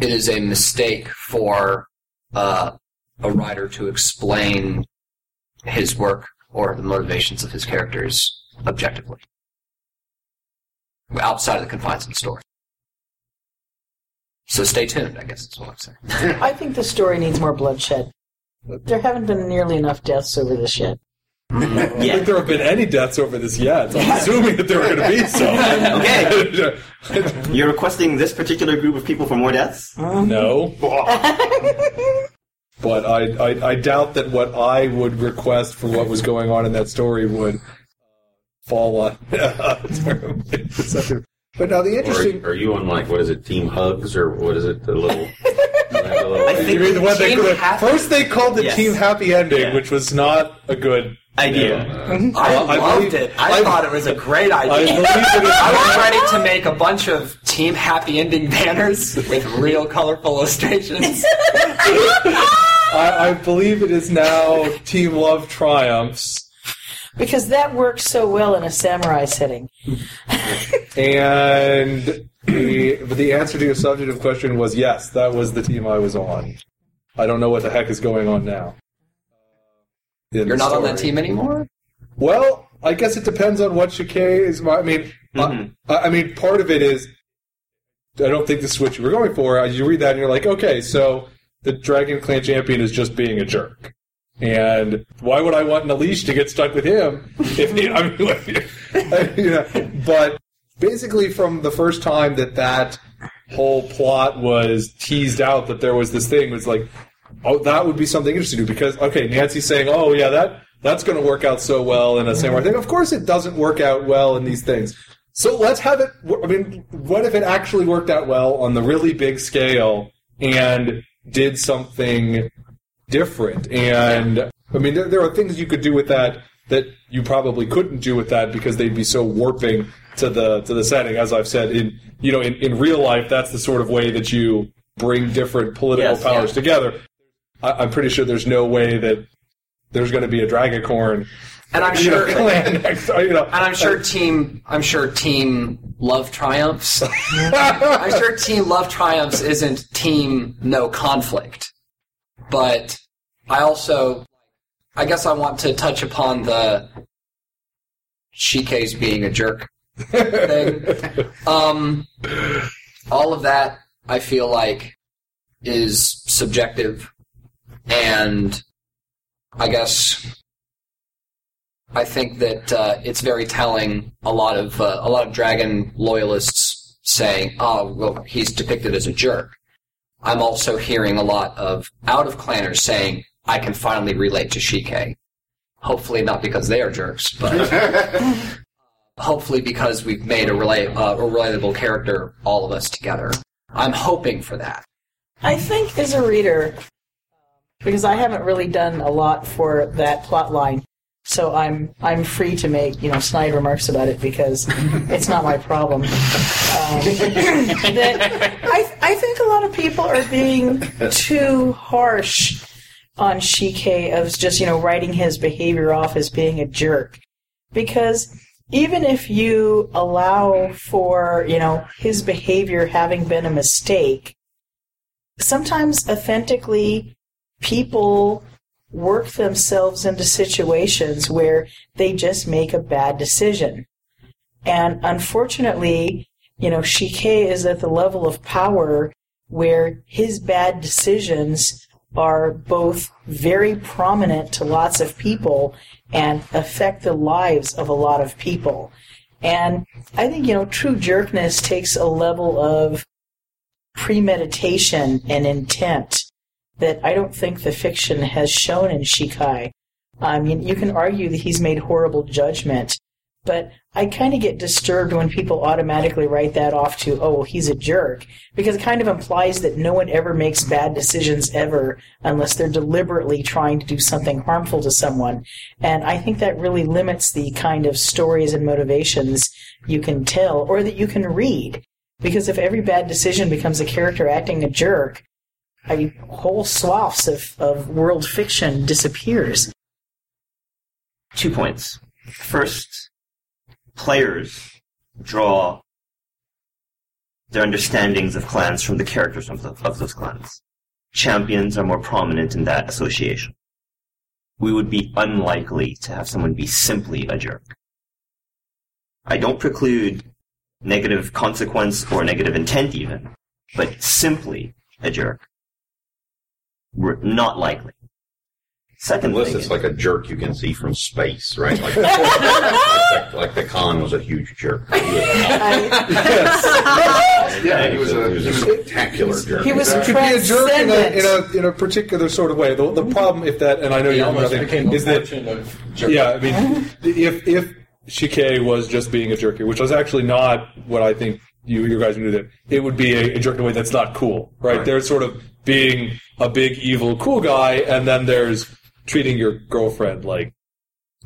S2: it is a mistake for uh, a writer to explain his work or the motivations of his characters objectively, outside of the confines of the story. So stay tuned, I guess is what I'm saying.
S4: I think the story needs more bloodshed. There haven't been nearly enough deaths over this yet.
S1: I don't
S3: Yeah.
S1: think there have been any deaths over this yet. So I'm assuming that there are going to be some.
S3: Okay. You're requesting this particular group of people for more deaths?
S1: no. But I, I, I doubt that what I would request for what was going on in that story would uh, fall on. but now the
S5: Or
S1: interesting.
S5: are you on like what is it, Team Hugs or what is it? The little.
S3: I think-
S1: You mean the one they
S2: Team
S1: could-
S2: Happy-
S1: first they called the
S3: Yes.
S1: team happy ending,
S3: Yeah.
S1: which was not a good
S3: Idea.
S2: I
S1: Well, I
S2: loved
S1: believe-
S2: it. I,
S1: I-
S2: thought it was a great
S1: I
S2: idea.
S1: believe
S2: I was ready to make a bunch of team happy ending banners with real colorful illustrations.
S1: I, I believe it is now Team Love triumphs,
S4: Because that works so well in a samurai setting.
S1: and the the answer to your subjective question was yes. That was the team I was on. I don't know what the heck is going on now. In
S2: You're not on that team anymore?
S1: Well, I guess it depends on what Shike is. I mean,
S3: Mhm.
S1: I, I mean, part of it is I don't think this is what you were going for. You read that and you're like, okay, so the Dragon Clan champion is just being a jerk. And why would I want Nalish to get stuck with him? If I mean, you know, but basically, from the first time that that whole plot was teased out, that there was this thing, it was like, oh, that would be something interesting to do because okay, Nancy's saying, oh yeah, that that's going to work out so well in a samurai thing. Of course, it doesn't work out well in these things. So let's have it. I mean, what if it actually worked out well on the really big scale and did something different? And I mean, there, there are things you could do with that that you probably couldn't do with that because they'd be so warping to the to the setting. As I've said, in you know, in, in real life, that's the sort of way that you bring different political
S3: Yes,
S1: powers
S2: yeah.
S1: together. I, I'm pretty sure there's no way that there's going to be a Dragoncorn
S2: And I'm
S1: you know,
S2: sure
S1: next. You know,
S2: and I'm sure team I'm sure team love triumphs. I'm sure team love triumphs isn't team no conflict. But I also I guess I want to touch upon the Shike's being a jerk thing. Um, all of that I feel like is subjective, and I guess I think that uh, it's very telling. A lot of uh, a lot of Dragon loyalists saying, "Oh, well, he's depicted as a jerk." I'm also hearing a lot of out of clanners saying, "I can finally relate to Shike." Hopefully, not because they are jerks, but hopefully because we've made a, relate, uh, a relatable character, all of us together. I'm hoping for that.
S4: I think as a reader, because I haven't really done a lot for that plot line. So I'm I'm free to make you know snide remarks about it because it's not my problem. Um, that I I think a lot of people are being too harsh on Shike of just you know writing his behavior off as being a jerk because even if you allow for you know his behavior having been a mistake sometimes authentically people work themselves into situations where they just make a bad decision and unfortunately you know shike is at the level of power where his bad decisions are both very prominent to lots of people and affect the lives of a lot of people. And I think, you know, true jerkness takes a level of premeditation and intent that I don't think the fiction has shown in Shike. Um, I mean, you can argue that he's made horrible judgment, but I kind of get disturbed when people automatically write that off to, oh, he's a jerk, because it kind of implies that no one ever makes bad decisions ever unless they're deliberately trying to do something harmful to someone. And I think that really limits the kind of stories and motivations you can tell or that you can read. Because if every bad decision becomes a character acting a jerk, Mean, whole swaths of, of world fiction disappears.
S3: Two points. First, players draw their understandings of clans from the characters of, the, of those clans. Champions are more prominent in that association. We would be unlikely to have someone be simply a jerk. I don't preclude negative consequence or negative intent even, but simply a jerk. We're not likely. Second
S5: unless it's like a jerk you can see from space, right? Like, like, the, like the Khan was a huge jerk. He was,
S7: Yeah, he was a,
S5: he was a spectacular jerk.
S4: He was
S7: He
S1: could be a jerk in a, in a in a particular sort of way. The, the problem, if that, and I know
S8: He
S1: you're
S8: almost
S1: nothing,
S8: became a
S1: is that
S8: fortune of jerk.
S1: yeah, I mean, if if Shike was just being a jerk, which was actually not what I think you you guys knew that it would be a, a jerk in a way that's not cool, right?
S5: Right.
S1: There's sort of being a big evil cool guy, and then there's treating your girlfriend like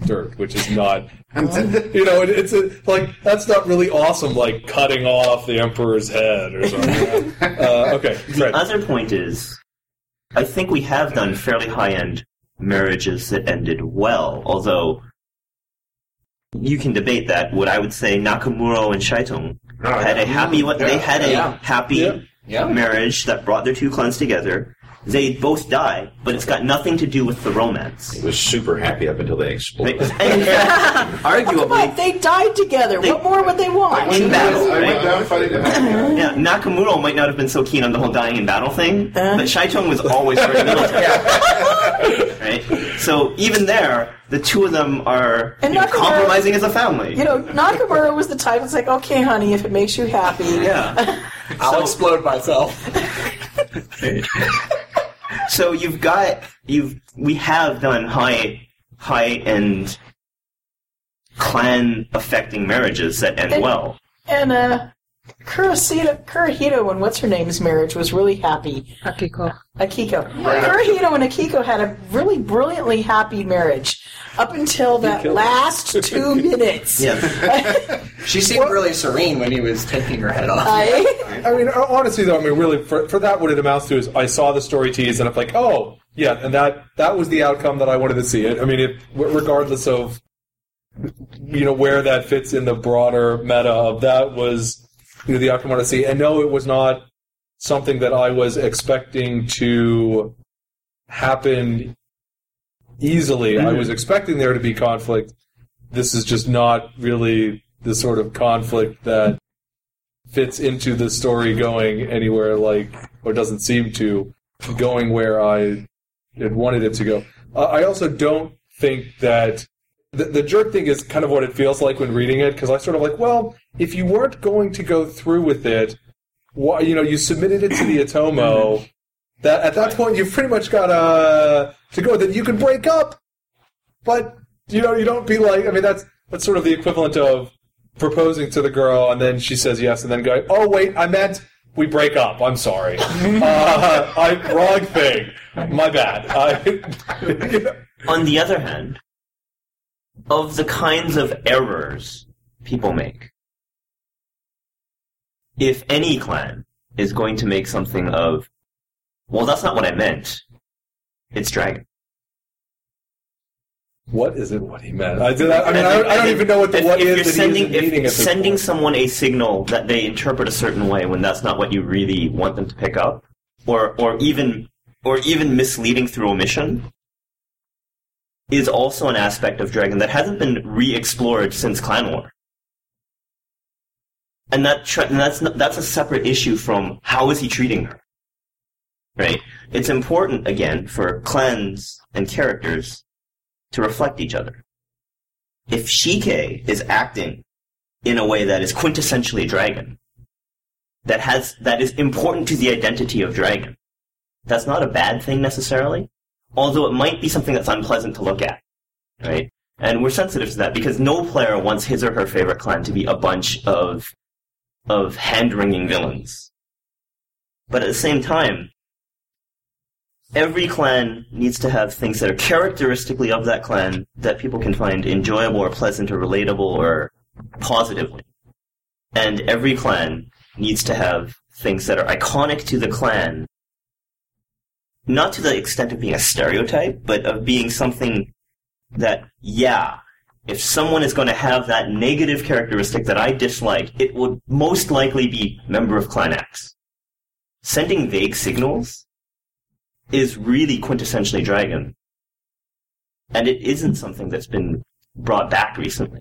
S1: dirt, which is not you know, it, it's a, like that's not really awesome. Like cutting off the emperor's head or something. uh, okay,
S3: The
S1: Fred.
S3: other point is, I think we have done fairly high-end marriages that ended well, although you can debate that. What I would say, Nakamura and Shaitung had a happy. They had a
S8: yeah.
S3: happy
S1: Yeah.
S3: Marriage that brought their two clans together. They both die, but it's got nothing to do with the romance.
S5: He was super happy up until they
S3: Right?
S5: exploded.
S3: And
S4: Come on,
S3: arguably,
S4: they died together.
S3: They-
S4: what more would they want?
S3: in battle,
S7: I went
S3: right?
S7: down fighting the man.
S3: Yeah, Nakamura might not have been so keen on the whole dying in battle thing, uh-huh. but Shaitung was always very military. right? So even there, the two of them are
S4: And
S3: you know,
S4: Nakamura-
S3: compromising as a family.
S4: You know, Nakamura was the type that's like, okay, honey, if it makes you happy.
S3: yeah.
S8: I'll explode myself.
S3: So you've got you've we have done high high end clan affecting marriages that end
S4: And-
S3: well.
S4: And uh, Kurohito, Kurohito and what's her name's marriage was really happy.
S6: Akiko.
S4: Akiko. Kurohito and Akiko had a really brilliantly happy marriage up until that last two minutes.
S3: Yeah.
S8: She seemed really serene when he was taking her head off.
S4: I,
S1: I mean, honestly, though, I mean, really, for, for that, what it amounts to is I saw the story tease, and I'm like, oh, yeah, and that that was the outcome that I wanted to see. It. I mean, it, regardless of you know where that fits in the broader meta of that was know the outcome I wanted to see. And no, it was not something that I was expecting to happen easily. I was expecting there to be conflict. This is just not really the sort of conflict that fits into the story going anywhere like or doesn't seem to going where I had wanted it to go. I also don't think that the, the jerk thing is kind of what it feels like when reading it because I sort of like, well, if you weren't going to go through with it, why you know you submitted it to the Otomo. That at that point you've pretty much got uh, to go. Then you can break up, but you know you don't be like. I mean that's that's sort of the equivalent of proposing to the girl and then she says yes and then going, oh wait, I meant we break up. I'm sorry. uh, I wrong thing. My bad. I,
S3: On the other hand, of the kinds of errors people make, if any clan is going to make something of, well, that's not what I meant, it's dragon.
S1: what is it? What he meant? I, did, I mean, I, I don't even know what the
S3: if,
S1: what
S3: if
S1: is
S3: you're sending, if sending someone a signal that they interpret a certain way when that's not what you really want them to pick up, or or even or even misleading through omission, is also an aspect of Dragon that hasn't been re-explored since Clan War. And that and that's not, that's a separate issue from how is he treating her, right? It's important again for clans and characters to reflect each other. If Shike is acting in a way that is quintessentially dragon, that has that is important to the identity of dragon, that's not a bad thing necessarily, although it might be something that's unpleasant to look at, right? And we're sensitive to that because no player wants his or her favorite clan to be a bunch of of hand-wringing villains. But at the same time, every clan needs to have things that are characteristically of that clan that people can find enjoyable or pleasant or relatable or positively. And every clan needs to have things that are iconic to the clan, not to the extent of being a stereotype, but of being something that, yeah, if someone is going to have that negative characteristic that I dislike, it would most likely be member of Clan X. Sending vague signals is really quintessentially Dragon. And it isn't something that's been brought back recently.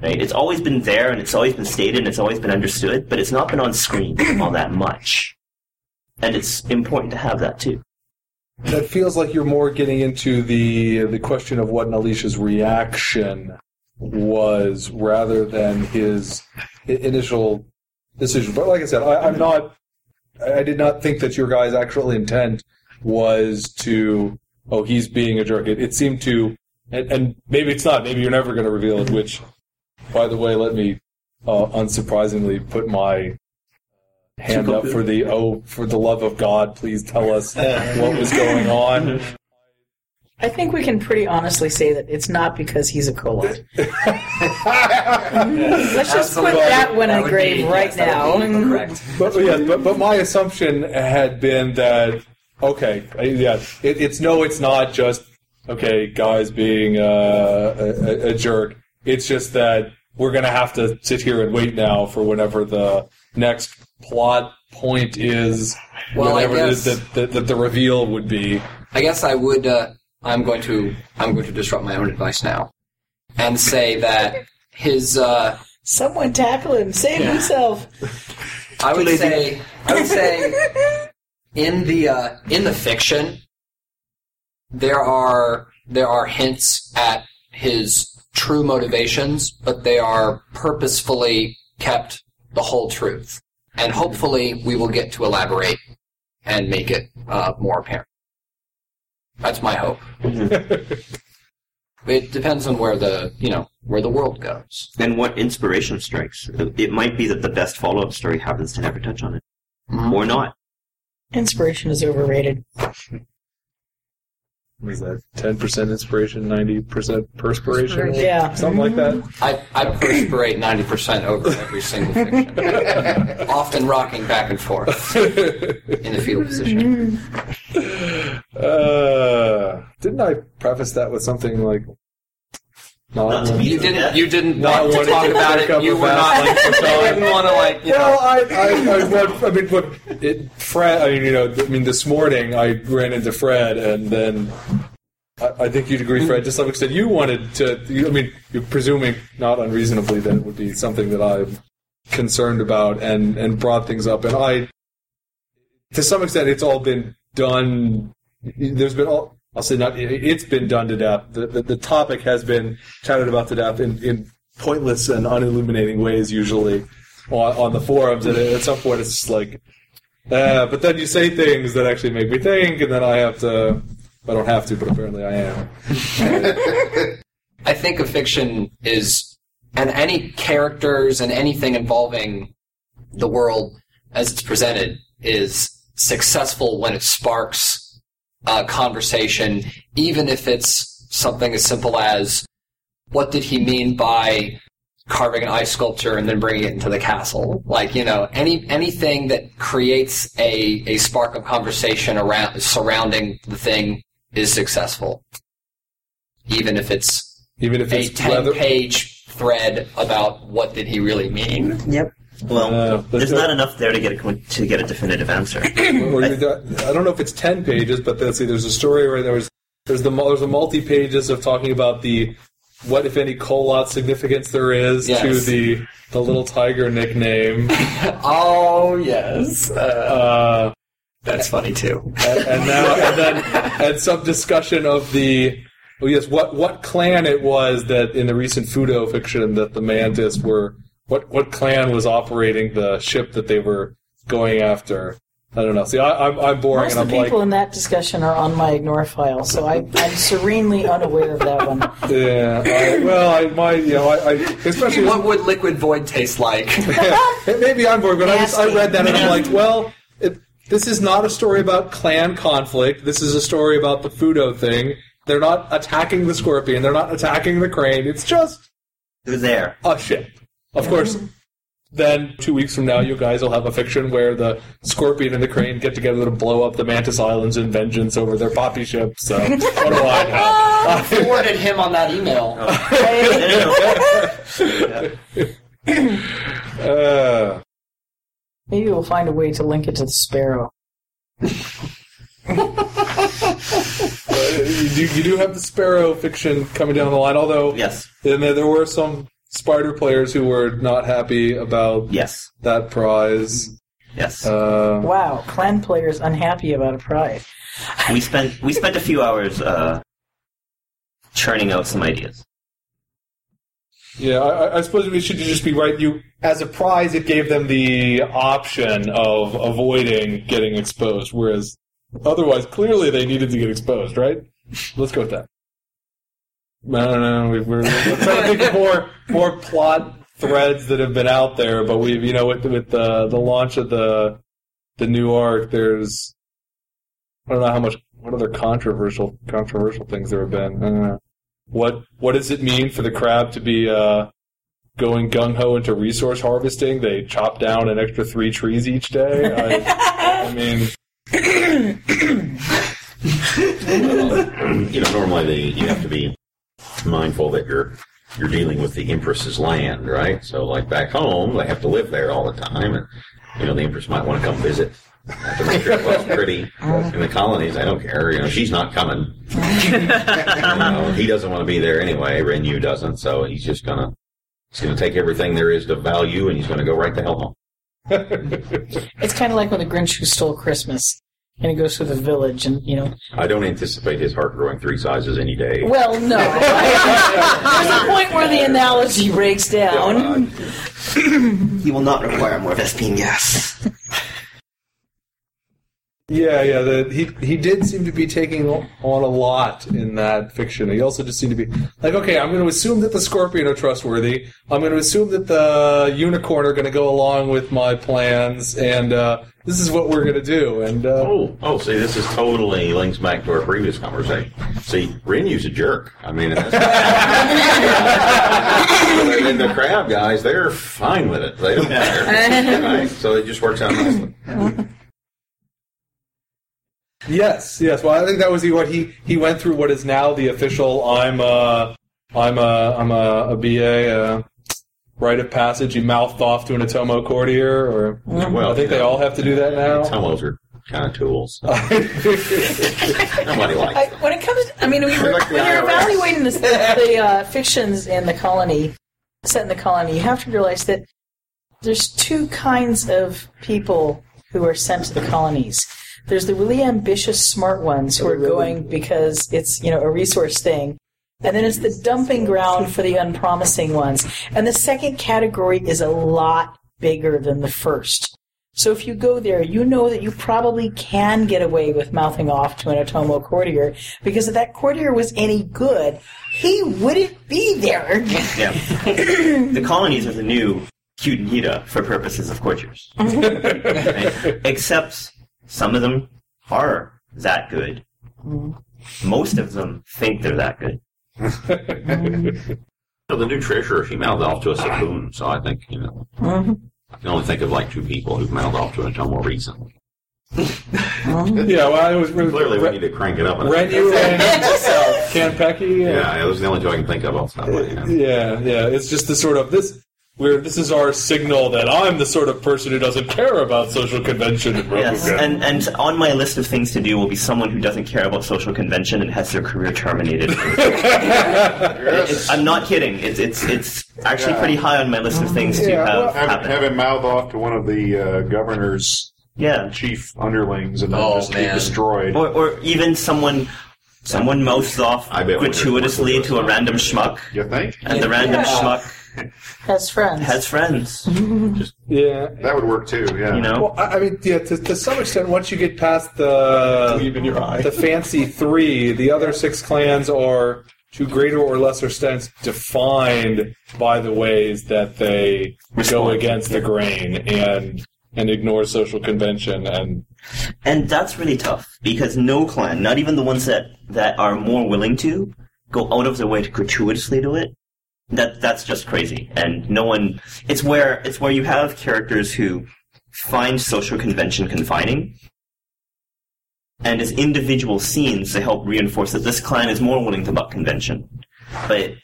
S3: Right? It's always been there and it's always been stated and it's always been understood, but it's not been on screen all that much. And it's important to have that too.
S1: That feels like you're more getting into the the question of what Nalisha's reaction was rather than his initial decision. But like I said, I, I'm not. I I did not think that your guy's actual intent was to. Oh, he's being a jerk. It, it seemed to, and, and maybe it's not. Maybe you're never going to reveal it. Which, by the way, let me uh, unsurprisingly put my hand up for the oh for the love of God, please tell us what was going on.
S4: I think we can pretty honestly say that it's not because he's a Kolat. Let's just put that one in
S2: That
S4: the grave
S2: be-
S4: right
S2: yes, that would be
S4: now.
S2: Correct.
S1: But yeah, but, but my assumption had been that okay, yeah, it, it's no, it's not just okay, guys being uh, a, a, a jerk. It's just that we're gonna have to sit here and wait now for whenever the next plot point is,
S2: Well,
S1: whatever
S2: guess-
S1: that, that, that the reveal would be.
S2: I guess I would. Uh, I'm going to. I'm going to disrupt my own advice now, and say that his. Uh,
S4: Someone tackle him, save himself.
S2: I would say. I would say in the uh, in the fiction, there are there are hints at his true motivations, but they are purposefully kept the whole truth, and hopefully we will get to elaborate and make it uh, more apparent. That's my hope. It depends on where the you know where the world goes.
S3: And what inspiration strikes. It might be that the best follow-up story happens to never touch on it. Or not.
S4: Inspiration is overrated.
S1: What is that? Ten percent inspiration, ninety percent perspiration,
S4: Yeah.
S1: something like that.
S2: I, I perspirate ninety percent over every single fiction, often rocking back and forth in the fetal position.
S1: Uh, didn't I preface that with something like?
S3: Not to be
S2: You didn't.
S3: Yeah.
S2: You didn't
S1: Not
S2: want to talk
S1: to
S2: about it. You were not.
S1: like, the
S2: You didn't want to like. You
S1: Well,
S2: know.
S1: I, I, I, what, I mean, what, it, Fred, I mean, you know, I mean, this morning I ran into Fred, and then I, I think you'd agree, Fred, to some extent, you wanted to. You, I mean, you're presuming not unreasonably that it would be something that I'm concerned about, and and brought things up, and I, to some extent, it's all been done. There's been all. I'll say not. it- It's been done to death. The, the, the topic has been chatted about to death in, in pointless and unilluminating ways, usually on, on the forums. And at some point, it's just like, uh, but then you say things that actually make me think, and then I have to. I don't have to, but apparently I am.
S2: I think a fiction is, and any characters and anything involving the world as it's presented is successful when it sparks a conversation, even if it's something as simple as what did he mean by carving an ice sculpture and then bringing it into the castle? Like, you know, any anything that creates a, a spark of conversation around surrounding the thing is successful. Even if it's
S1: Even if
S2: a
S1: it's
S2: ten
S1: leather.
S2: page thread about what did he really mean.
S4: Yep.
S3: Well,
S1: Uh,
S3: there's not enough there to get a to get a definitive answer.
S1: Or you- I don't know if it's ten pages, but let's see. There's a story where there was there's the there's a multi pages of talking about the what if any Kolat significance there is
S2: Yes.
S1: to the the little tiger nickname.
S2: Oh yes, uh,
S1: Uh,
S2: that's funny too.
S1: and, and now and then and some discussion of the oh yes what what clan it was that in the recent Fudo fiction that the Mantis were what what clan was operating the ship that they were going after. I don't know. See, I, I'm I'm boring,
S4: Most
S1: and I'm
S4: the
S1: like,
S4: people in that discussion are on my ignore file, so I, I'm serenely unaware of that one.
S1: Yeah, I, well, I might, you know, I, I especially
S2: What would liquid void taste like?
S1: maybe I'm bored, but I just I read that and I'm like, well, it, this is not a story about clan conflict. This is a story about the Fudo thing. They're not attacking the scorpion. They're not attacking the crane. It's just
S3: They're there.
S1: a ship. Of course. Then two weeks from now, you guys will have a fiction where the scorpion and the crane get together to blow up the Mantis Islands in vengeance over their poppy ship. So what do I know?
S2: I Forwarded him on that email.
S1: Uh,
S4: Maybe we'll find a way to link it to the sparrow.
S1: you, do, you do have the Sparrow fiction coming down the line, although
S3: Yes.
S1: then there, there were some Spider players who were not happy about
S3: Yes.
S1: that prize.
S3: Yes.
S1: Uh,
S4: Wow, clan players unhappy about a prize.
S3: we spent we spent a few hours uh, churning out some ideas.
S1: yeah, I, I- I suppose we should just be right. You, as a prize, it gave them the option of avoiding getting exposed, whereas otherwise, clearly, they needed to get exposed, right? Let's go with that. I don't know. we- We're, we're trying to think of more more plot threads that have been out there, but we've you know with with the the launch of the the new arc, there's I don't know how much what other controversial controversial things there have been. I don't know. What what does it mean for the crab to be uh, going gung ho into resource harvesting? They chop down an extra three trees each day. I, I mean,
S5: you know, normally the, you have to be mindful that you're you're dealing with the Empress's land, right? So, like back home, they have to live there all the time, and you know, the Empress might want to come visit. To make sure it looks pretty. In the colonies, I don't care. You know, she's not coming. you know, he doesn't want to be there anyway. Renu doesn't, so he's just gonna he's gonna take everything there is to value, and he's gonna go right the hell home.
S4: It's kind of like when the Grinch who stole Christmas, and he goes to the village, and you know.
S5: I don't anticipate his heart growing three sizes any day.
S4: Well, no. There's a point where the analogy breaks down.
S3: He will not require more Vespene gas.
S1: Yeah, yeah. The, he he did seem to be taking on a lot in that fiction. He also just seemed to be like, okay, I'm going to assume that the Scorpion are trustworthy. I'm going to assume that the Unicorn are going to go along with my plans, and uh, this is what we're going to do. And uh,
S5: Oh, oh, see, this is totally links back to our previous conversation. See, Renu's a jerk. I mean, that's, and the crab guys, they're fine with it. They don't care. Right? So it just works out nicely.
S1: Yes, yes. Well, I think that was what he he went through. What is now the official? I'm a I'm a I'm a, a BA. Uh, rite of passage. He mouthed off to an Otomo courtier, or
S5: Well,
S1: I think they
S5: know,
S1: all have to do that now.
S5: Tomos are kind of tools. Nobody likes
S4: I, when it comes, I mean, when you're,
S5: Like
S4: when you're evaluating this, the uh, fictions in the colony, set in the colony, you have to realize that there's two kinds of people who are sent to the colonies. There's the really ambitious, smart ones who are going because it's you know a resource thing, and then it's the dumping ground for the unpromising ones. And the second category is a lot bigger than the first. So if you go there, you know that you probably can get away with mouthing off to an Otomo courtier because if that courtier was any good, he wouldn't be there.
S3: Yeah. the colonies are the new Kyuden Hida for purposes of courtiers. Right? Except some of them are that good. Mm-hmm. Most of them think they're that good.
S5: So the new treasurer, she mouthed off to a Seppun, so I think, you know, mm-hmm. I can only think of like two people who've mouthed off to it until more recently. Mm-hmm.
S1: yeah, well, I was really,
S5: Clearly, we need to crank it up. a-
S1: Renu and Kanpeki.
S5: Yeah, yeah, those are the only two I can think of off the top of my head.
S1: Yeah, yeah. It's just the sort of this where this is our signal that I'm the sort of person who doesn't care about social convention and
S3: Yes, and, and on my list of things to do will be someone who doesn't care about social convention and has their career terminated. It's- I'm not kidding. It's it's it's actually pretty high on my list of things to have
S1: well,
S7: Have,
S3: happen.
S7: have him mouth off to one of the uh, governor's
S3: yeah,
S7: chief underlings and then
S2: Oh,
S7: just be destroyed.
S3: or or even someone someone mouths off
S5: I bet when there's
S3: gratuitously to a random schmuck,
S7: You think?
S3: and the random
S4: Yeah.
S3: schmuck
S4: Has friends.
S3: has friends.
S1: yeah.
S7: That would work too. Yeah.
S3: You know,
S1: Well, I I mean, yeah. To, to some extent, once you get past the
S8: in your eye.
S1: the fancy three, the other six clans are to greater or lesser extents defined by the ways that they go
S3: Respond.
S1: against the grain and and ignore social convention and
S3: and that's really tough because no clan, not even the ones that that are more willing to, go out of their way to gratuitously do it. That that's just crazy, and no one. It's where it's where you have characters who find social convention confining, and as individual scenes, they help reinforce that this clan is more willing to buck convention. But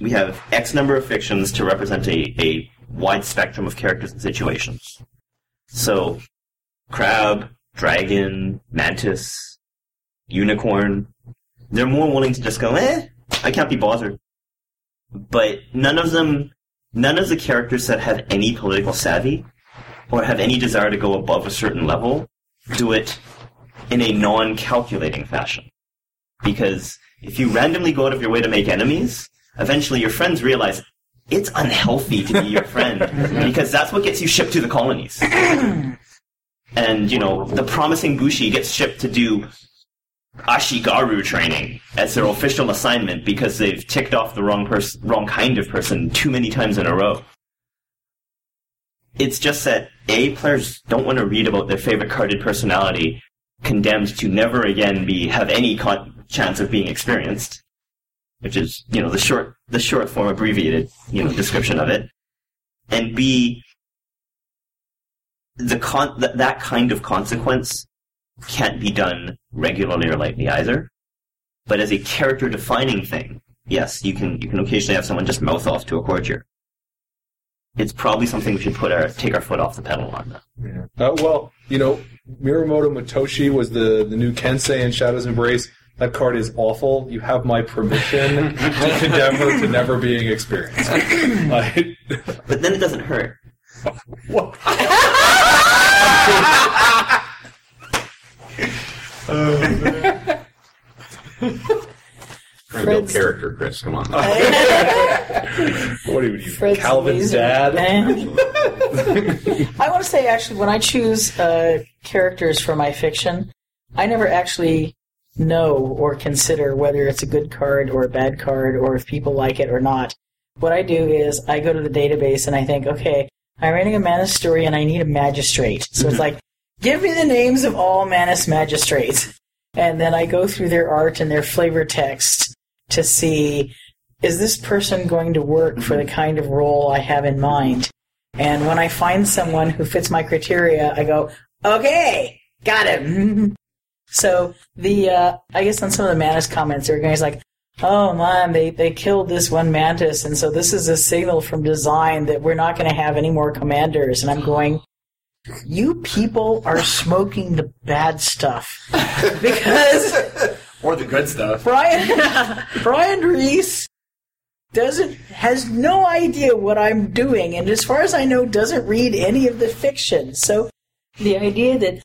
S3: we have X number of fictions to represent a, a wide spectrum of characters and situations. So, crab, dragon, mantis, unicorn, they're more willing to just go, eh, I can't be bothered. But none of them, none of the characters that have any political savvy or have any desire to go above a certain level do it in a non-calculating fashion. Because if you randomly go out of your way to make enemies, eventually your friends realize it's unhealthy to be your friend because that's what gets you shipped to the colonies. and, you know, the promising Bushi gets shipped to do Ashigaru training as their official assignment because they've ticked off the wrong person, wrong kind of person too many times in a row. It's just that A, players don't want to read about their favorite carded personality condemned to never again be, have any chance of being experienced. Which is, you know, the short, the short form abbreviated, you know, description of it. And B, the con, th- that kind of consequence can't be done regularly or lightly either. But as a character defining thing, yes, you can you can occasionally have someone just mouth off to a courtier. It's probably something we should put our take our foot off the pedal on.
S1: Uh, well, you know, Mirumoto Motoshi was the, the new Kensei in Shadow's Embrace. That card is awful. You have my permission to condemn her to never being experienced. I-
S3: But then it doesn't hurt.
S1: what?
S5: Trying to
S4: Fred's-
S5: character, Chris. Come on.
S1: What are you,
S4: Fred's
S1: Calvin's
S4: laser.
S1: dad?
S4: I want to say, actually, when I choose uh, characters for my fiction, I never actually know or consider whether it's a good card or a bad card or if people like it or not. What I do is I go to the database and I think, okay, I'm writing a Mantis story and I need a magistrate. So it's like, give me the names of all Mantis magistrates. And then I go through their art and their flavor text to see is this person going to work for the kind of role I have in mind? And when I find someone who fits my criteria, I go, okay, got him. so the, uh, I guess on some of the Mantis comments, are going, guys like, oh man, they, they killed this one Mantis, and so this is a signal from design that we're not going to have any more commanders. And I'm going, you people are smoking the bad stuff. because
S2: Or the good stuff.
S4: Brian Brian Reese doesn't has no idea what I'm doing, and as far as I know, doesn't read any of the fiction. So the idea that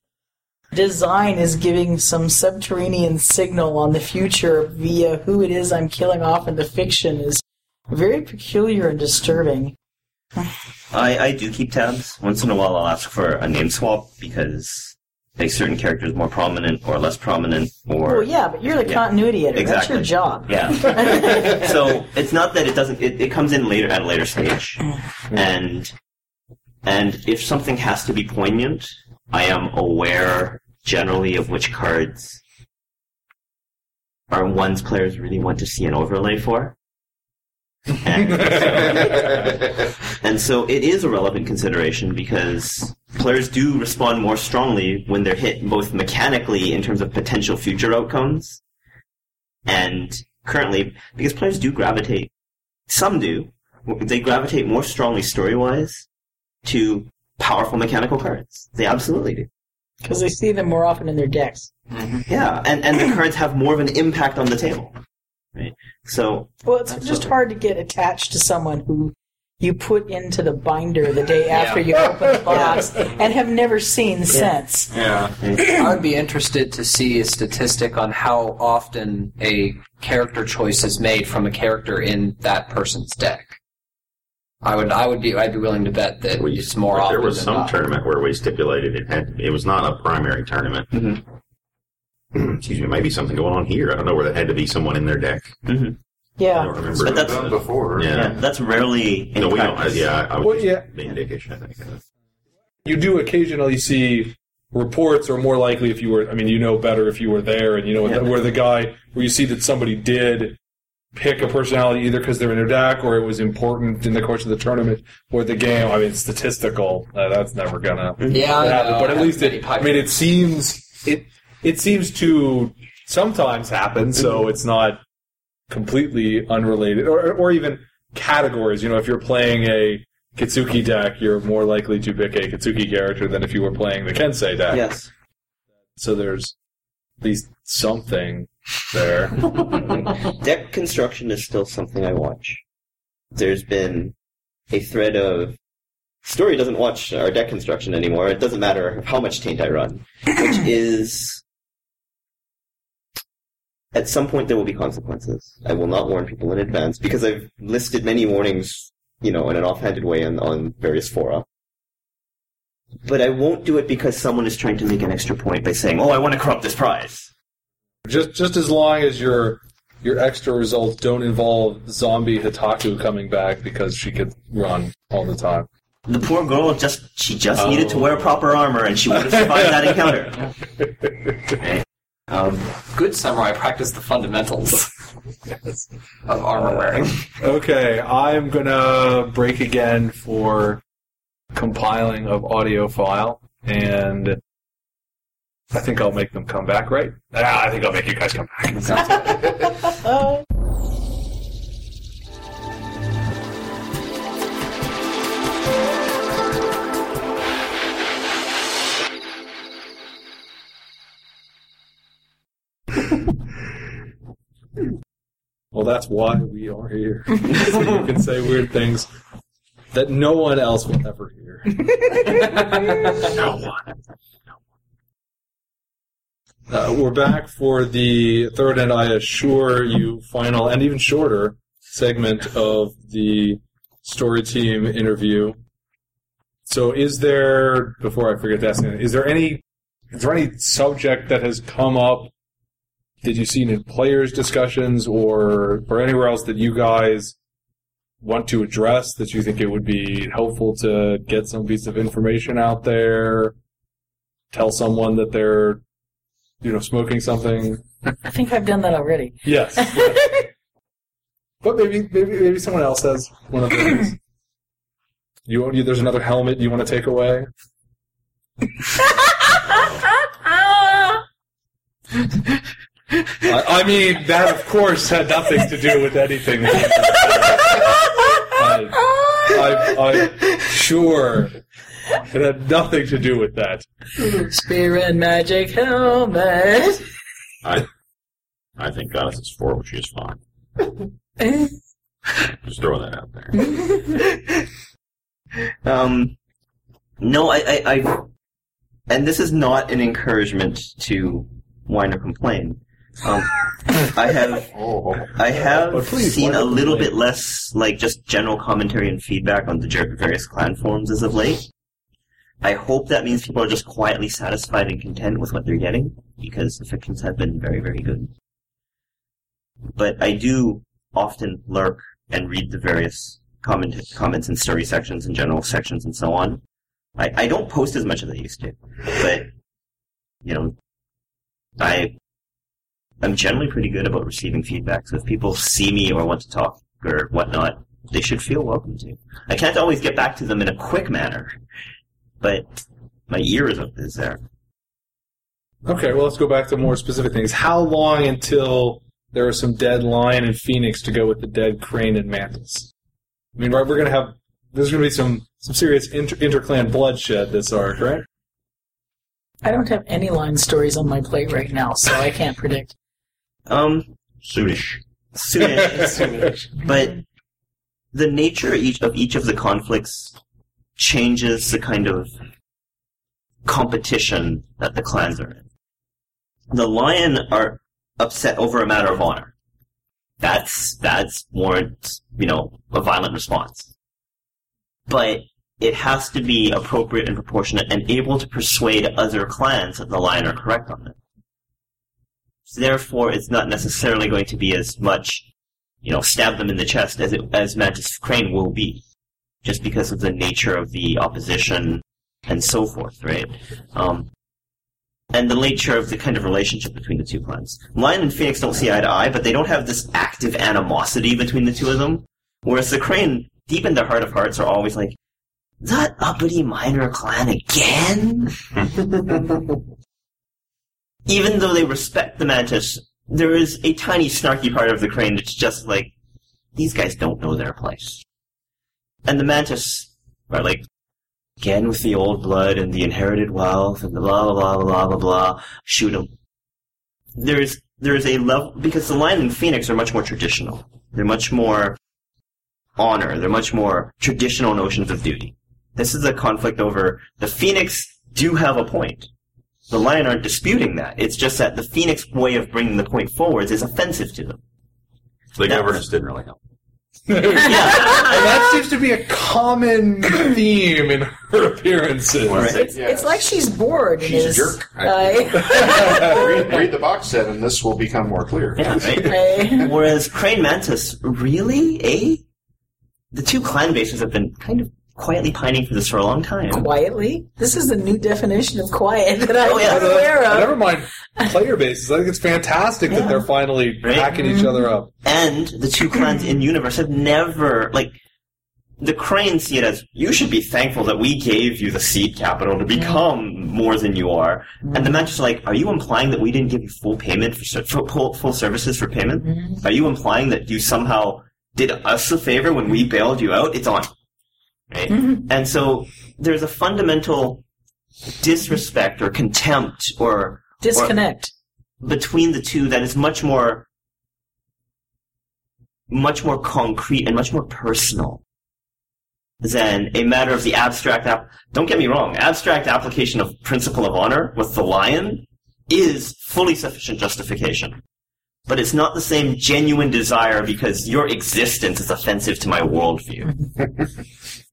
S4: design is giving some subterranean signal on the future via who it is I'm killing off in the fiction is very peculiar and disturbing.
S3: I, I do keep tabs. Once in a while, I'll ask for a name swap because make certain characters more prominent or less prominent, or
S4: Well, yeah, but you're the
S3: Yeah.
S4: continuity editor. That's
S3: Exactly.
S4: your job.
S3: Yeah. so it's not that it doesn't. It, it comes in later at a later stage, mm-hmm. and And if something has to be poignant, I am aware generally of which cards are ones players really want to see an overlay for. And, and so it is a relevant consideration because players do respond more strongly when they're hit both mechanically in terms of potential future outcomes and currently because players do gravitate some do they gravitate more strongly story wise to powerful mechanical cards. They absolutely do.
S4: Because they see them more often in their decks. Mm-hmm.
S3: Yeah, and, and the cards have more of an impact on the table. Right? So
S4: Well, it's just hard to get attached to someone who you put into the binder the day after you open the box and have never seen since.
S2: Yeah. I would be interested to see a statistic on how often a character choice is made from a character in that person's deck. I would, I would be, I'd be willing to bet that
S5: We-
S2: it's more
S5: but
S2: often
S5: There was
S2: than
S5: some
S2: not.
S5: tournament where we stipulated it had. It was not a primary tournament.
S3: Mhm.
S5: Excuse me. Maybe something going on here. I don't know where there had to be someone in their deck. I
S4: Yeah.
S5: don't remember.
S3: But that's-
S7: done before.
S5: yeah.
S3: yeah, that's rarely in
S5: No, we don't. Yeah, I, I was
S1: Well, yeah.
S5: being dickish. I think.
S1: you do occasionally see reports or more likely if you were i mean you know better if you were there and you know
S3: Yeah.
S1: where the guy where you see that somebody did pick a personality either because they're in their deck or it was important in the course of the tournament or the game i mean statistical uh, that's never gonna
S2: Yeah,
S1: happen
S2: know.
S1: but at least it i mean it seems it it seems to sometimes happen so mm-hmm. it's not completely unrelated or, or even categories you know if you're playing a Kitsuki deck, you're more likely to pick a Kitsuki character than if you were playing the Kensei deck.
S3: Yes.
S1: So there's at least something there.
S3: Deck construction is still something I watch. There's been a thread of story doesn't watch our deck construction anymore. It doesn't matter how much taint I run, which is at some point there will be consequences. I will not warn people in advance because I've listed many warnings, you know, in an offhanded way on, on various fora. But I won't do it because someone is trying to make an extra point by saying, "Oh, I want to corrupt this prize."
S1: just just as long as your your extra results don't involve zombie Hitaku coming back because she could run all the time.
S3: The poor girl just she just needed to
S1: Oh.
S3: wear proper armor and she would have survived that encounter. Okay. Um,
S2: Good samurai practice the fundamentals of armor wearing.
S1: Okay, I'm gonna break again for compiling of audio file, and I think I'll make them come back, right? Ah, I think I'll make you guys come back. Well, that's why we are here. so you can say weird things that no one else will ever hear. no one. Uh, we're back for the third and I assure you final and even shorter segment of the story team interview. So is there before I forget to ask is there any is there any subject that has come up did you see in players discussions or or anywhere else that you guys want to address that you think it would be helpful to get some piece of information out there tell someone that they're you know smoking something?
S4: I think I've done that already.
S1: yes. But maybe maybe maybe someone else has one of those. You you there's another helmet you want to take away I, I mean, that of course had nothing to do with anything. I, I, I'm sure it had nothing to do with that.
S4: Spear and magic helmet.
S5: I, I think Goddess is four, which is fine. Just throwing that out there.
S3: um, no, I, I, I, and this is not an encouragement to whine or complain. Um, I have
S7: Oh,
S3: I have
S1: please,
S3: seen a little bit less like just general commentary and feedback on the various clan forums as of late. I hope that means people are just quietly satisfied and content with what they're getting because the fictions have been very, very good. But I do often lurk and read the various comment- comments and story sections and general sections and so on. I, I don't post as much as I used to, but you know, I I'm generally pretty good about receiving feedback. So if people see me or want to talk or whatnot, they should feel welcome to. I can't always get back to them in a quick manner, but my ear is, is there.
S1: Okay, well, let's go back to more specific things. How long until there are some dead lion and phoenix to go with the dead crane and mantis? I mean, right, we're going to have there's going to be some some serious inter- interclan bloodshed this arc, right?
S4: I don't have any line stories on my plate right now, so I can't predict.
S3: Um,
S5: Soonish.
S3: soonish. but the nature of each of each of the conflicts changes the kind of competition that the clans are in. The lion are upset over a matter of honor. That's that's warrants, you know, a violent response. But it has to be appropriate and proportionate and able to persuade other clans that the lion are correct on it. Therefore, it's not necessarily going to be as much, you know, stab them in the chest as it, as Mantis Crane will be, just because of the nature of the opposition and so forth, right? Um, and the nature of the kind of relationship between the two clans. Lion and Phoenix don't see eye to eye, but they don't have this active animosity between the two of them. Whereas the Crane, deep in their heart of hearts, are always like, that uppity minor clan again? Even though they respect the Mantis, there is a tiny snarky part of the Crane that's just like, these guys don't know their place. And the Mantis are like, again with the old blood and the inherited wealth and the blah blah blah blah blah blah. Shoot them. There's there's a level because the Lion and Phoenix are much more traditional. They're much more honor. They're much more traditional notions of duty. This is a conflict over the Phoenix do have a point. The Lion aren't disputing that. It's just that the Phoenix way of bringing the point forwards is offensive to them.
S5: The
S3: That's-
S5: governance didn't really help.
S1: and that seems to be a common theme in her appearances.
S3: Right.
S4: It's, it's like she's bored. and
S5: She's a jerk.
S4: I-
S7: read, read the box set, and this will become more clear.
S3: Yeah, right?
S4: I-
S3: Whereas Crane Mantis, really, eh? The two clan bases have been kind of quietly pining for this for a long time.
S4: quietly. This is the new definition of quiet that oh, I'm
S3: Oh, yeah.
S4: aware of.
S1: Never mind player bases. I think it's fantastic that they're finally
S3: Right?
S1: backing each other up.
S3: And the two clans in universe have never like the Cranes see it as you should be thankful that we gave you the seed capital to become more than you are. Mm-hmm. And the Mantis are like, are you implying that we didn't give you full payment for, for full, full services for payment? Mm-hmm. Are you implying that you somehow did us a favor when we bailed you out? It's on. Right? And so there's a fundamental disrespect or contempt or
S4: Disconnect.
S3: between the two that is much more much more concrete and much more personal than a matter of the abstract app don't get me wrong abstract application of principle of honor with the lion is fully sufficient justification but it's not the same genuine desire because your existence is offensive to my worldview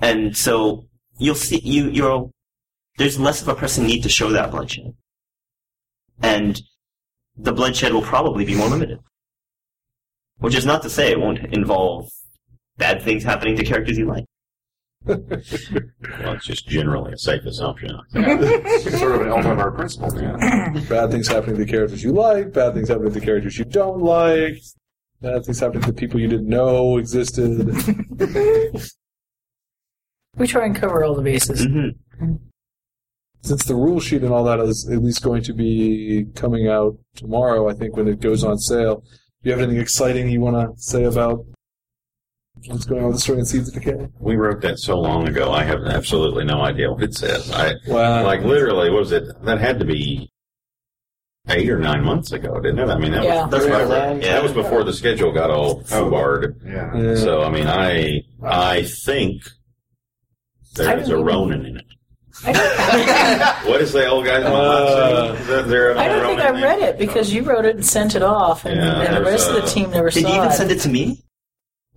S3: and so you'll see you you'll there's less of a pressing need to show that bloodshed and the bloodshed will probably be more limited. Which is not to say it won't involve bad things happening to characters you like.
S5: Well, it's just generally a safe assumption.
S7: It's sort of an Elmar principle.
S1: Bad things happening to the characters you like, bad things happening to the characters you don't like, bad things happening to people you didn't know existed.
S4: We try and cover all the bases.
S3: Mm-hmm.
S1: Since the rule sheet and all that is at least going to be coming out tomorrow, I think, when it goes on sale. Do you have anything exciting you want to say about what's going on with the story and Seeds of Decay?
S5: We wrote that so long ago. I have absolutely no idea what it says. I
S1: Wow.
S5: like literally. What was it? That had to be eight or nine months ago, didn't it? I mean, that
S4: Yeah.
S5: was that's
S3: Yeah.
S5: right.
S3: Yeah.
S5: That was before the schedule got all foobarred.
S7: Yeah.
S1: Yeah.
S5: So I mean, I I think
S4: I
S5: there's a
S4: don't
S5: Ronin in it.
S4: I don't,
S5: What is the old guy's
S1: Uh,
S5: name? There- there
S4: I don't
S5: old
S4: think I read
S5: name?
S4: it because you wrote it and sent it off, and,
S5: Yeah,
S4: and the
S5: there's,
S4: rest of the team never
S3: Did you even
S4: it.
S3: send it to me?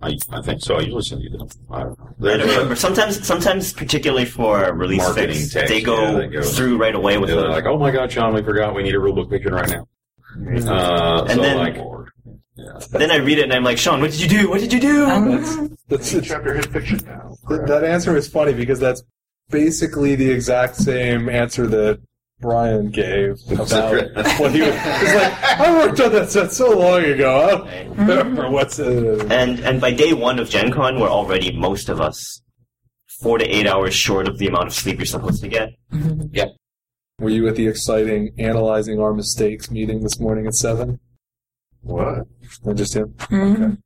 S5: I, I think so. I usually send you them. I don't know.
S3: I don't
S5: a-
S3: remember. Sometimes, sometimes, particularly for release
S5: Marketing
S3: fix,
S5: text,
S3: they go
S5: yeah, they go-
S3: through right away with
S5: they're like, oh my god, Shawn, we forgot we need a rulebook picture right now. Uh,
S3: And
S5: so
S3: then-
S5: like,
S3: Then I read it and I'm like, Shawn, what did you do? What did you do?
S4: Um,
S1: That's
S7: The
S1: it.
S7: chapter hit fiction now.
S1: Th- that answer is funny because that's basically the exact same answer that Brian gave about what he was. It's like I worked on that set so long ago. I don't remember what's uh,
S3: And and by day one of Gen Con, we're already most of us four to eight hours short of the amount of sleep you're supposed to get. Yeah.
S1: Were you at the exciting analyzing our mistakes meeting this morning at seven?
S7: What?
S1: Or just him?
S4: Mhm.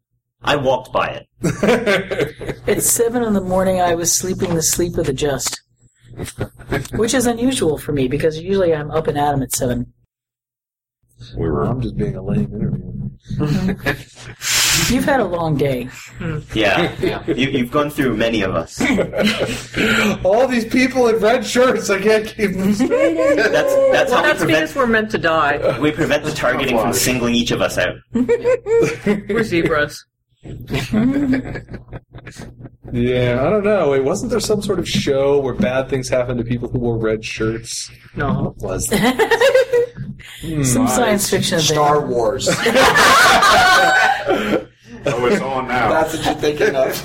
S3: I walked by it.
S4: At seven in the morning, I was sleeping the sleep of the just, which is unusual for me because usually I'm up and at at 'em at seven.
S5: We were
S1: I'm just being a lame interviewer.
S4: You've had a long day.
S3: Yeah, You, you've gone through many of us.
S1: All these people in red shirts, I can't keep them straight.
S3: That's that's
S6: Well,
S3: how we
S6: that's
S3: prevent
S6: because we're meant to die.
S3: we prevent the targeting from singling each of us out.
S6: We're zebras.
S1: Yeah, I don't know. Wait, wasn't there some sort of show where bad things happened to people who wore red shirts?
S6: No.
S1: What was
S4: Some hmm, science fiction thing.
S2: Star Wars.
S7: Oh, it's on now.
S2: That's what you're thinking of.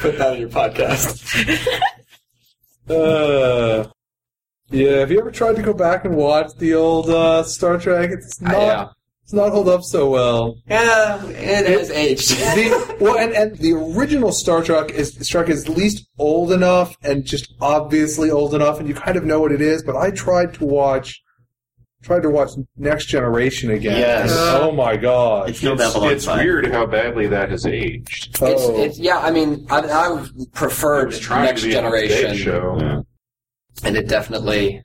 S2: Put that in your podcast.
S1: Uh, yeah, have you ever tried to go back and watch the old uh, Star Trek? It's not.
S2: yeah.
S1: It's not hold up so well.
S2: Yeah, it has aged.
S1: The, well, and, and the original Star Trek is Trek is at least old enough and just obviously old enough, and you kind of know what it is. But I tried to watch, tried to watch Next Generation again.
S3: Yes.
S1: oh my god!
S3: It's no
S7: It's,
S3: Babylon
S7: it's
S3: 5.
S7: weird how badly that has aged.
S1: Oh.
S2: it's yeah. I mean, I, I
S7: I
S2: preferred
S7: was
S2: Next
S7: to be an
S2: Generation,
S7: show.
S5: Yeah.
S2: and it definitely.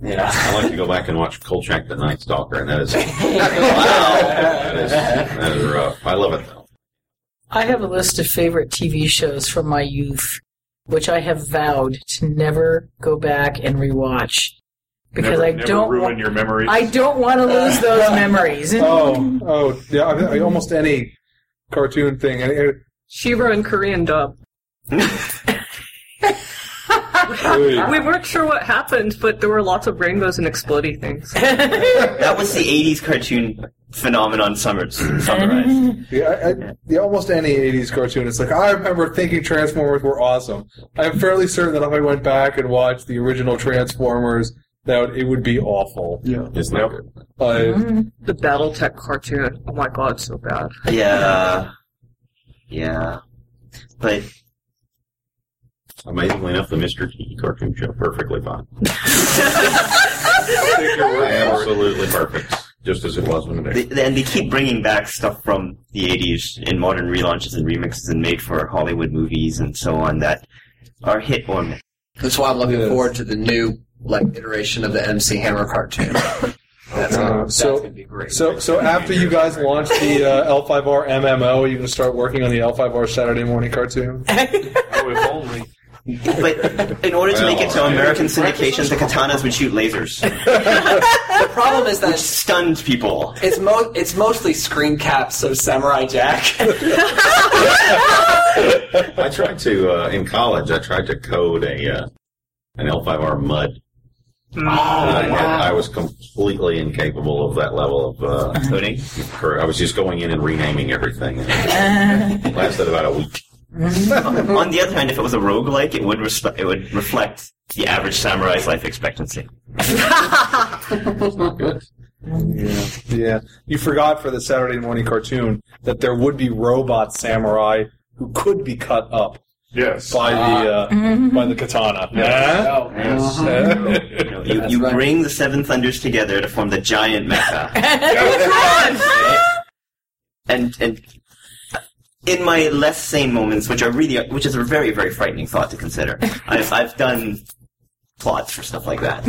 S2: Yeah.
S5: I like to go back and watch Kolchak the Night Stalker, and that is that is, that is rough. I love it though.
S4: I have a list of favorite TV shows from my youth, which I have vowed to never go back and rewatch because
S7: never,
S4: I
S7: never
S4: don't.
S7: ruin
S4: wa-
S7: your memories.
S4: I don't want to lose those memories.
S1: Oh, oh, yeah. I, I, almost any cartoon thing. Any,
S6: She-Ra and Korean dub. We weren't sure what happened, but there were lots of rainbows and exploding things.
S3: That was the '80s cartoon phenomenon summers, summarized.
S1: Yeah, I, I, yeah, almost any '80s cartoon. It's like I remember thinking Transformers were awesome. I'm fairly certain that if I went back and watched the original Transformers, that would, it would be awful.
S7: yeah.
S5: It's not good.
S1: Uh,
S6: The BattleTech cartoon. Oh my god, so bad.
S3: Yeah, yeah, but
S5: Amazingly enough, the Mr. T cartoon show perfectly fine. Absolutely perfect, just as it was when it
S3: they, and they keep bringing back stuff from the '80s in modern relaunches and remixes and made for Hollywood movies and so on that are hit or miss.
S2: That's why I'm looking
S1: Yes.
S2: forward to the new like iteration of the MC Hammer cartoon. That's,
S1: Uh,
S2: gonna,
S1: so-
S2: that's gonna be great.
S1: so, so after you guys launch the uh, L5R MMO, are you going to start working on the L5R Saturday morning cartoon?
S7: Oh, if only.
S3: But in order to make it to American syndication, the katanas would shoot lasers,
S2: the problem is that
S3: which
S2: it's,
S3: stunned people.
S2: it's, mo- it's mostly screen caps of Samurai Jack.
S5: I tried to uh, in college. I tried to code a uh, an L5R mud. And I, oh, had- I was completely incapable of that level of uh,
S3: uh-huh.
S5: Coding. I was just going in and renaming everything. It uh-huh. lasted about a week. Mm-hmm.
S3: On the other hand, if it was a roguelike, it would respe- it would reflect the average samurai's life expectancy.
S5: Not good.
S1: Yeah, yeah. You forgot for the Saturday morning cartoon that there would be robot samurai who could be cut up
S7: Yes.
S1: by the ah. uh, mm-hmm. by the katana.
S2: Oh,
S7: Yes.
S3: You, know, you, you
S2: right.
S3: bring the seven thunders together to form the giant mecha. and and in my less sane moments, which are really which is a very very frightening thought to consider, I've I've done plots for stuff like that.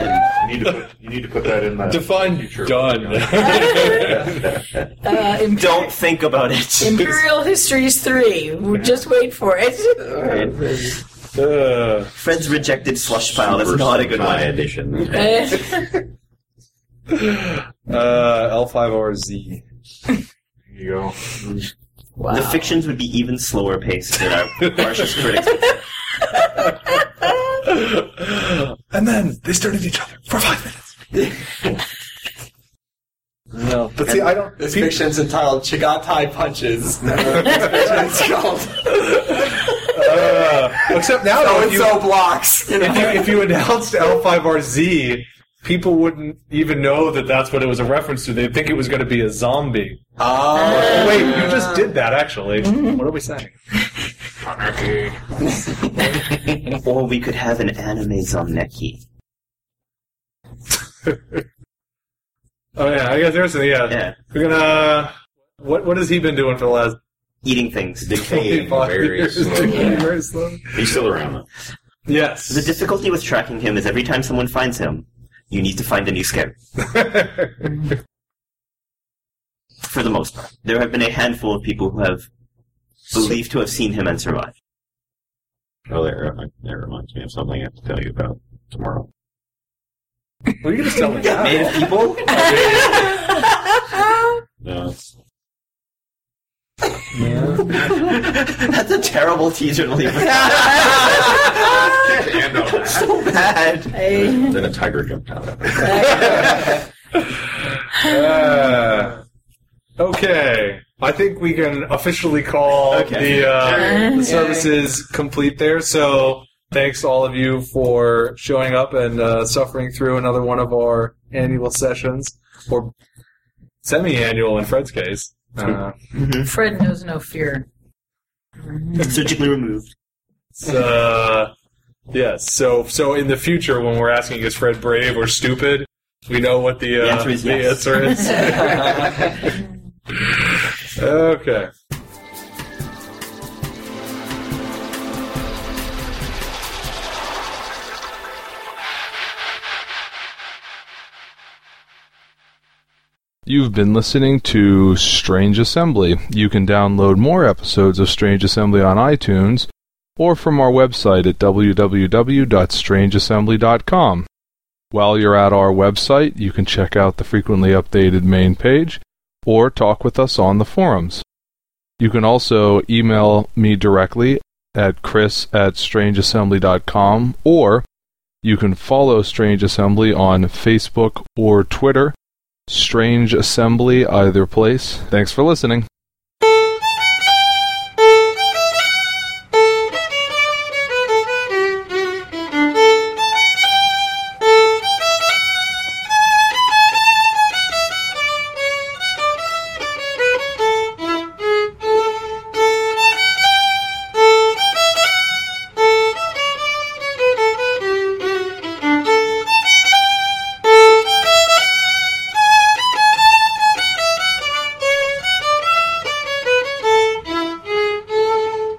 S3: And
S7: You need to put, you need to put that in the
S1: Define done.
S4: Uh, Im-
S3: don't think about it.
S4: Imperial Histories 3. Just wait for it.
S1: uh,
S3: Fred's rejected slush pile is not a good
S5: Sentai
S3: one.
S5: edition.
S1: uh, L5RZ.
S7: There you go.
S4: wow.
S3: The fictions would be even slower paced than our harshest critics.
S1: And then they stared at each other for five minutes. no, But see, I don't.
S2: This
S1: pe-
S2: fiction's entitled Chigatai Punches. this called
S1: uh, except now,
S2: So
S1: if you,
S2: So Blocks. You know?
S1: if you if you announced L5RZ, people wouldn't even know that that's what it was a reference to. They'd think it was going to be a zombie.
S2: Ah.
S1: Wait, you just did that actually. What are we saying?
S3: Or we could have an anime Zomneki.
S1: Oh yeah, I guess there's yeah.
S3: Yeah.
S1: We're gonna. What what has he been doing for the last
S3: Eating things.
S5: Decaying
S1: 25
S5: very
S1: years?
S5: slowly.
S1: Very slow.
S5: He's still around though.
S1: Yes.
S3: The difficulty with tracking him is every time someone finds him, you need to find a new scare. For the most part. There have been a handful of people who have believed to have seen him and survived.
S5: Oh, that, remi- that reminds me of something I have to tell you about tomorrow.
S1: well, you going to tell me now.
S3: Native people?
S5: No, it's,
S3: That's a terrible teaser to leave.
S5: and on that.
S3: so bad.
S5: Then a tiger jumped out of it.
S1: Uh, okay. I think we can officially call
S3: Okay.
S1: the, uh, the services complete there. So thanks to all of you for showing up and uh, suffering through another one of our annual sessions, or semi-annual in Fred's case. Uh,
S4: Fred knows no fear.
S3: Surgically removed.
S1: uh, yes. So so in the future, when we're asking is Fred brave or stupid, we know what the, uh,
S3: The answer is
S1: the
S3: yes.
S1: answer is. okay.
S9: You've been listening to Strange Assembly. You can download more episodes of Strange Assembly on iTunes or from our website at www.strangeassembly.com. While you're at our website, you can check out the frequently updated main page or talk with us on the forums. You can also email me directly at chris at strangeassembly.com or you can follow Strange Assembly on Facebook or Twitter Strange Assembly, either place. Thanks for listening.